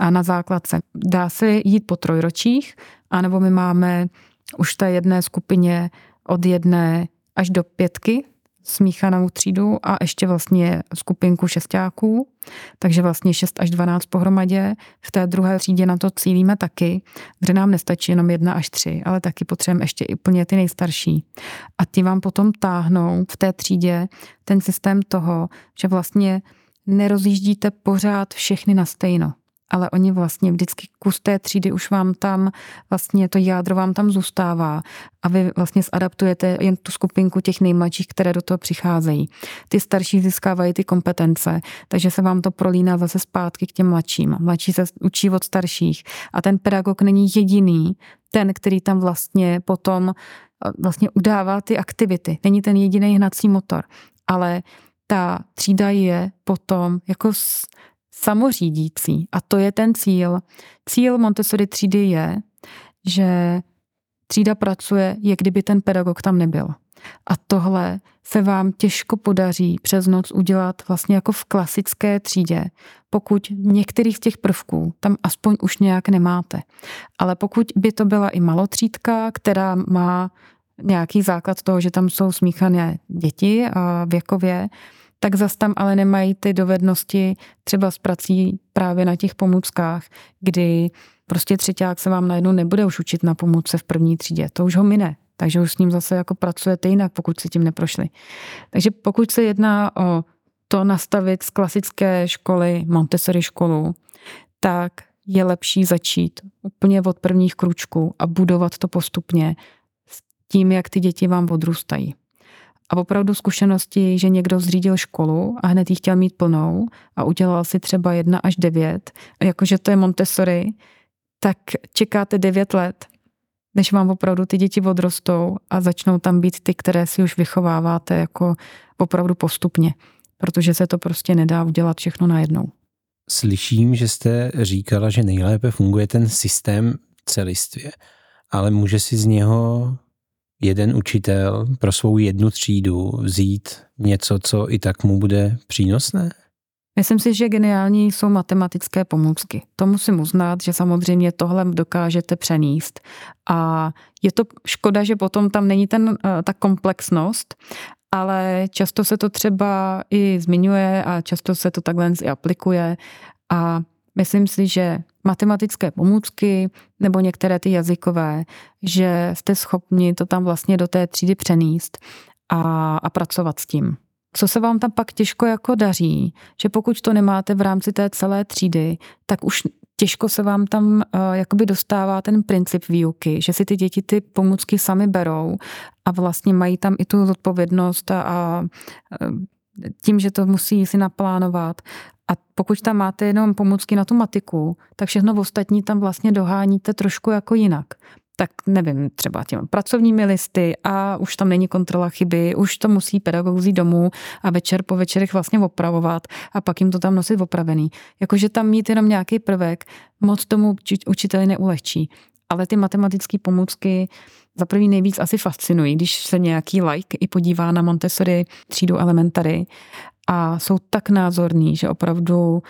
A na základce dá se jít po trojročích, anebo my máme už v té jedné skupině od jedné až do pětky smíchanou třídu a ještě vlastně skupinku šestáků, takže vlastně 6 až 12 pohromadě. V té druhé třídě na to cílíme taky, kde nám nestačí jenom jedna až tři, ale taky potřebujeme ještě i plně ty nejstarší. A ty vám potom táhnou v té třídě ten systém toho, že vlastně nerozjíždíte pořád všechny na stejno ale oni vlastně vždycky kus té třídy už vám tam, vlastně to jádro vám tam zůstává a vy vlastně zadaptujete jen tu skupinku těch nejmladších, které do toho přicházejí. Ty starší získávají ty kompetence, takže se vám to prolíná zase zpátky k těm mladším. Mladší se učí od starších a ten pedagog není jediný, ten, který tam vlastně potom vlastně udává ty aktivity. Není ten jediný hnací motor, ale ta třída je potom jako samořídící. A to je ten cíl. Cíl Montessori třídy je, že třída pracuje, jak kdyby ten pedagog tam nebyl. A tohle se vám těžko podaří přes noc udělat vlastně jako v klasické třídě, pokud některých z těch prvků tam aspoň už nějak nemáte. Ale pokud by to byla i malotřídka, která má nějaký základ toho, že tam jsou smíchané děti a věkově, tak zas tam ale nemají ty dovednosti třeba s prací právě na těch pomůckách, kdy prostě třetíák se vám najednou nebude už učit na pomůcce v první třídě. To už ho mine. Takže už s ním zase jako pracujete jinak, pokud si tím neprošli. Takže pokud se jedná o to nastavit z klasické školy, Montessori školu, tak je lepší začít úplně od prvních kručků a budovat to postupně s tím, jak ty děti vám odrůstají a opravdu zkušenosti, že někdo zřídil školu a hned ji chtěl mít plnou a udělal si třeba jedna až devět, jakože to je Montessori, tak čekáte devět let, než vám opravdu ty děti odrostou a začnou tam být ty, které si už vychováváte jako opravdu postupně, protože se to prostě nedá udělat všechno najednou. Slyším, že jste říkala, že nejlépe funguje ten systém celistvě, ale může si z něho jeden učitel pro svou jednu třídu vzít něco, co i tak mu bude přínosné? Myslím si, že geniální jsou matematické pomůcky. To musím uznat, že samozřejmě tohle dokážete přenést. A je to škoda, že potom tam není ten, eh, ta komplexnost, ale často se to třeba i zmiňuje a často se to takhle i aplikuje. A myslím si, že matematické pomůcky nebo některé ty jazykové, že jste schopni to tam vlastně do té třídy přenést a, a pracovat s tím. Co se vám tam pak těžko jako daří, že pokud to nemáte v rámci té celé třídy, tak už těžko se vám tam uh, jakoby dostává ten princip výuky, že si ty děti ty pomůcky sami berou a vlastně mají tam i tu zodpovědnost a, a tím, že to musí si naplánovat a pokud tam máte jenom pomůcky na tu matiku, tak všechno v ostatní tam vlastně doháníte trošku jako jinak. Tak nevím, třeba těmi pracovními listy a už tam není kontrola chyby, už to musí pedagog vzít domů a večer po večerech vlastně opravovat a pak jim to tam nosit opravený. Jakože tam mít jenom nějaký prvek, moc tomu učiteli neulehčí. Ale ty matematické pomůcky za první nejvíc asi fascinují, když se nějaký like i podívá na Montessori třídu elementary a jsou tak názorní, že opravdu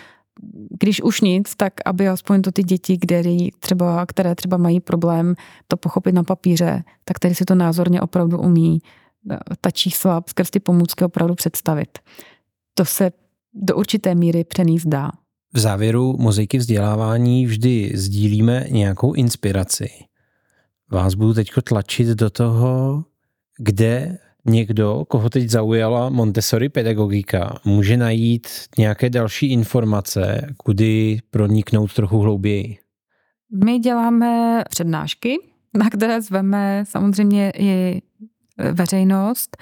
když už nic, tak aby aspoň to ty děti, které třeba, které třeba mají problém to pochopit na papíře, tak tady si to názorně opravdu umí eh, ta čísla skrz ty pomůcky opravdu představit. To se do určité míry přenést dá. V závěru mozaiky vzdělávání vždy sdílíme nějakou inspiraci. Vás budu teď tlačit do toho, kde někdo, koho teď zaujala Montessori pedagogika, může najít nějaké další informace, kudy proniknout trochu hlouběji? My děláme přednášky, na které zveme samozřejmě i veřejnost.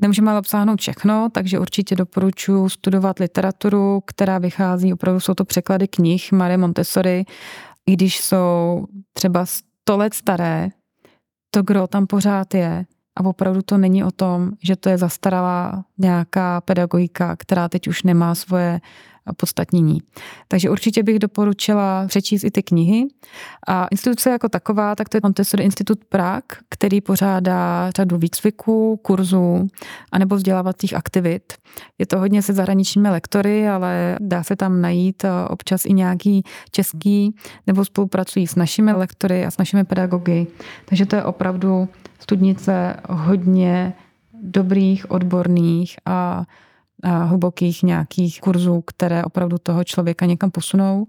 Nemůžeme ale obsáhnout všechno, takže určitě doporučuji studovat literaturu, která vychází, opravdu jsou to překlady knih Marie Montessori, i když jsou třeba 100 let staré, to gro tam pořád je a opravdu to není o tom, že to je zastaralá nějaká pedagogika, která teď už nemá svoje podstatnění. Takže určitě bych doporučila přečíst i ty knihy. A instituce jako taková, tak to je Montessori Institut Prag, který pořádá řadu výcviků, kurzů anebo vzdělávacích aktivit. Je to hodně se zahraničními lektory, ale dá se tam najít eh, občas i nějaký český, nebo spolupracují s našimi lektory a s našimi pedagogy. Takže to je opravdu studnice hodně dobrých, odborných a hlubokých nějakých kurzů, které opravdu toho člověka někam posunou.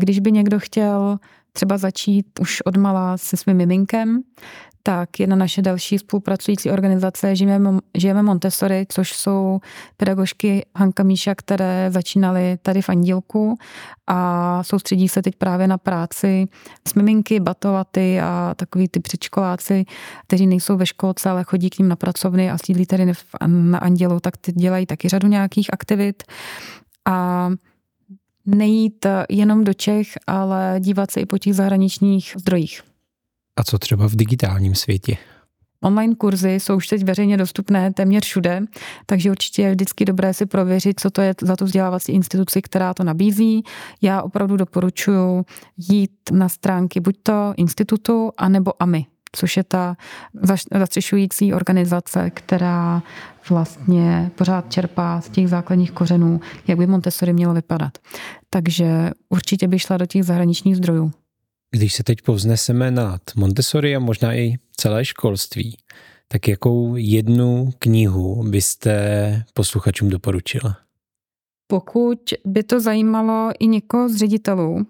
Když by někdo chtěl třeba začít už od mala se svým miminkem, tak jedna naše další spolupracující organizace Žijeme, Žijeme Montessori, což jsou pedagožky Hanka Míša, které začínaly tady v Andílku a soustředí se teď právě na práci s miminky, batolaty a takový ty předškoláci, kteří nejsou ve školce, ale chodí k ním na pracovny a sídlí tady na Andělu, tak ty dělají taky řadu nějakých aktivit. A nejít jenom do Čech, ale dívat se i po těch zahraničních zdrojích. A co třeba v digitálním světě? Online kurzy jsou už teď veřejně dostupné téměř všude, takže určitě je vždycky dobré si prověřit, co to je za tu vzdělávací instituci, která to nabízí. Já opravdu doporučuji jít na stránky buď to institutu, anebo AMI, což je ta zastřešující organizace, která vlastně pořád čerpá z těch základních kořenů, jak by Montessori mělo vypadat. Takže určitě by šla do těch zahraničních zdrojů. Když se teď povzneseme nad Montessori a možná i celé školství, tak jakou jednu knihu byste posluchačům doporučila? Pokud by to zajímalo i někoho z ředitelů,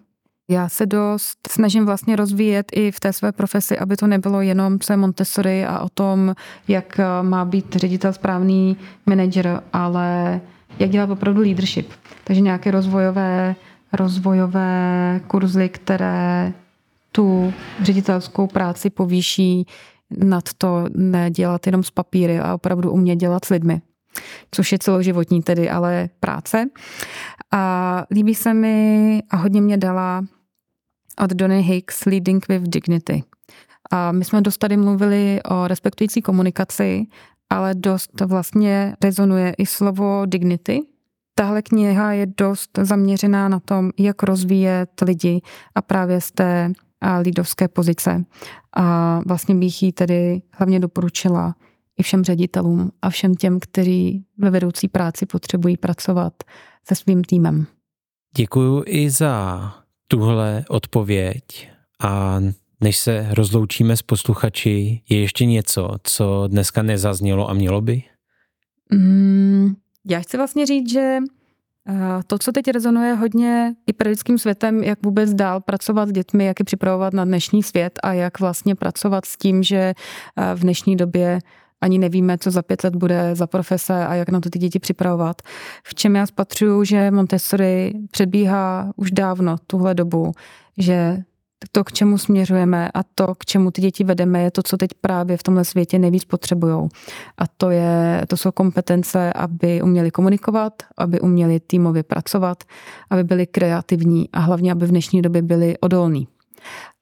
já se dost snažím vlastně rozvíjet i v té své profesi, aby to nebylo jenom je Montessori a o tom, jak má být ředitel správný manager, ale jak dělat opravdu leadership. Takže nějaké rozvojové, rozvojové kurzy, které tu ředitelskou práci povýší nad to nedělat jenom z papíry a opravdu umět dělat s lidmi což je celoživotní tedy, ale práce. A líbí se mi a hodně mě dala od Donny Hicks Leading with Dignity. A my jsme dost tady mluvili o respektující komunikaci, ale dost vlastně rezonuje i slovo dignity. Tahle kniha je dost zaměřená na tom, jak rozvíjet lidi a právě z té lídovské pozice. A vlastně bych ji tedy hlavně doporučila i všem ředitelům a všem těm, kteří ve vedoucí práci potřebují pracovat se svým týmem. Děkuji i za tuhle odpověď a než se rozloučíme s posluchači, je ještě něco, co dneska nezaznělo a mělo by? Mm, já chci vlastně říct, že to, co teď rezonuje hodně i pedagogickým světem, jak vůbec dál pracovat s dětmi, jak je připravovat na dnešní svět a jak vlastně pracovat s tím, že v dnešní době ani nevíme, co za pět let bude za profese a jak na to ty děti připravovat. V čem já spatřuju, že Montessori předbíhá už dávno tuhle dobu, že to, k čemu směřujeme a to, k čemu ty děti vedeme, je to, co teď právě v tomhle světě nejvíc potřebují. A to, je, to jsou kompetence, aby uměli komunikovat, aby uměli týmově pracovat, aby byli kreativní a hlavně, aby v dnešní době byli odolní.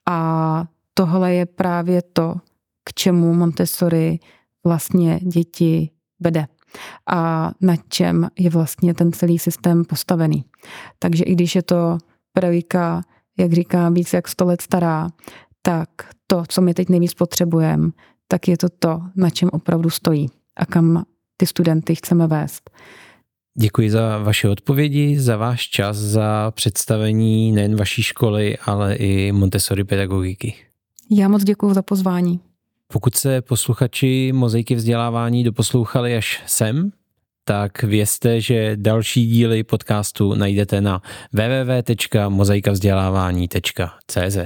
A tohle je právě to, k čemu Montessori vlastně děti vede a na čem je vlastně ten celý systém postavený. Takže i když je to pedagogika jak říkám, víc jak 100 let stará, tak to, co my teď nejvíc potřebujeme, tak je to to, na čem opravdu stojí a kam ty studenty chceme vést. Děkuji za vaše odpovědi, za váš čas, za představení nejen vaší školy, ale i Montessori pedagogiky. Já moc děkuji za pozvání. Pokud se posluchači mozaiky vzdělávání doposlouchali až sem, tak vězte, že další díly podcastu najdete na www.mozaikavzdělávání.cz.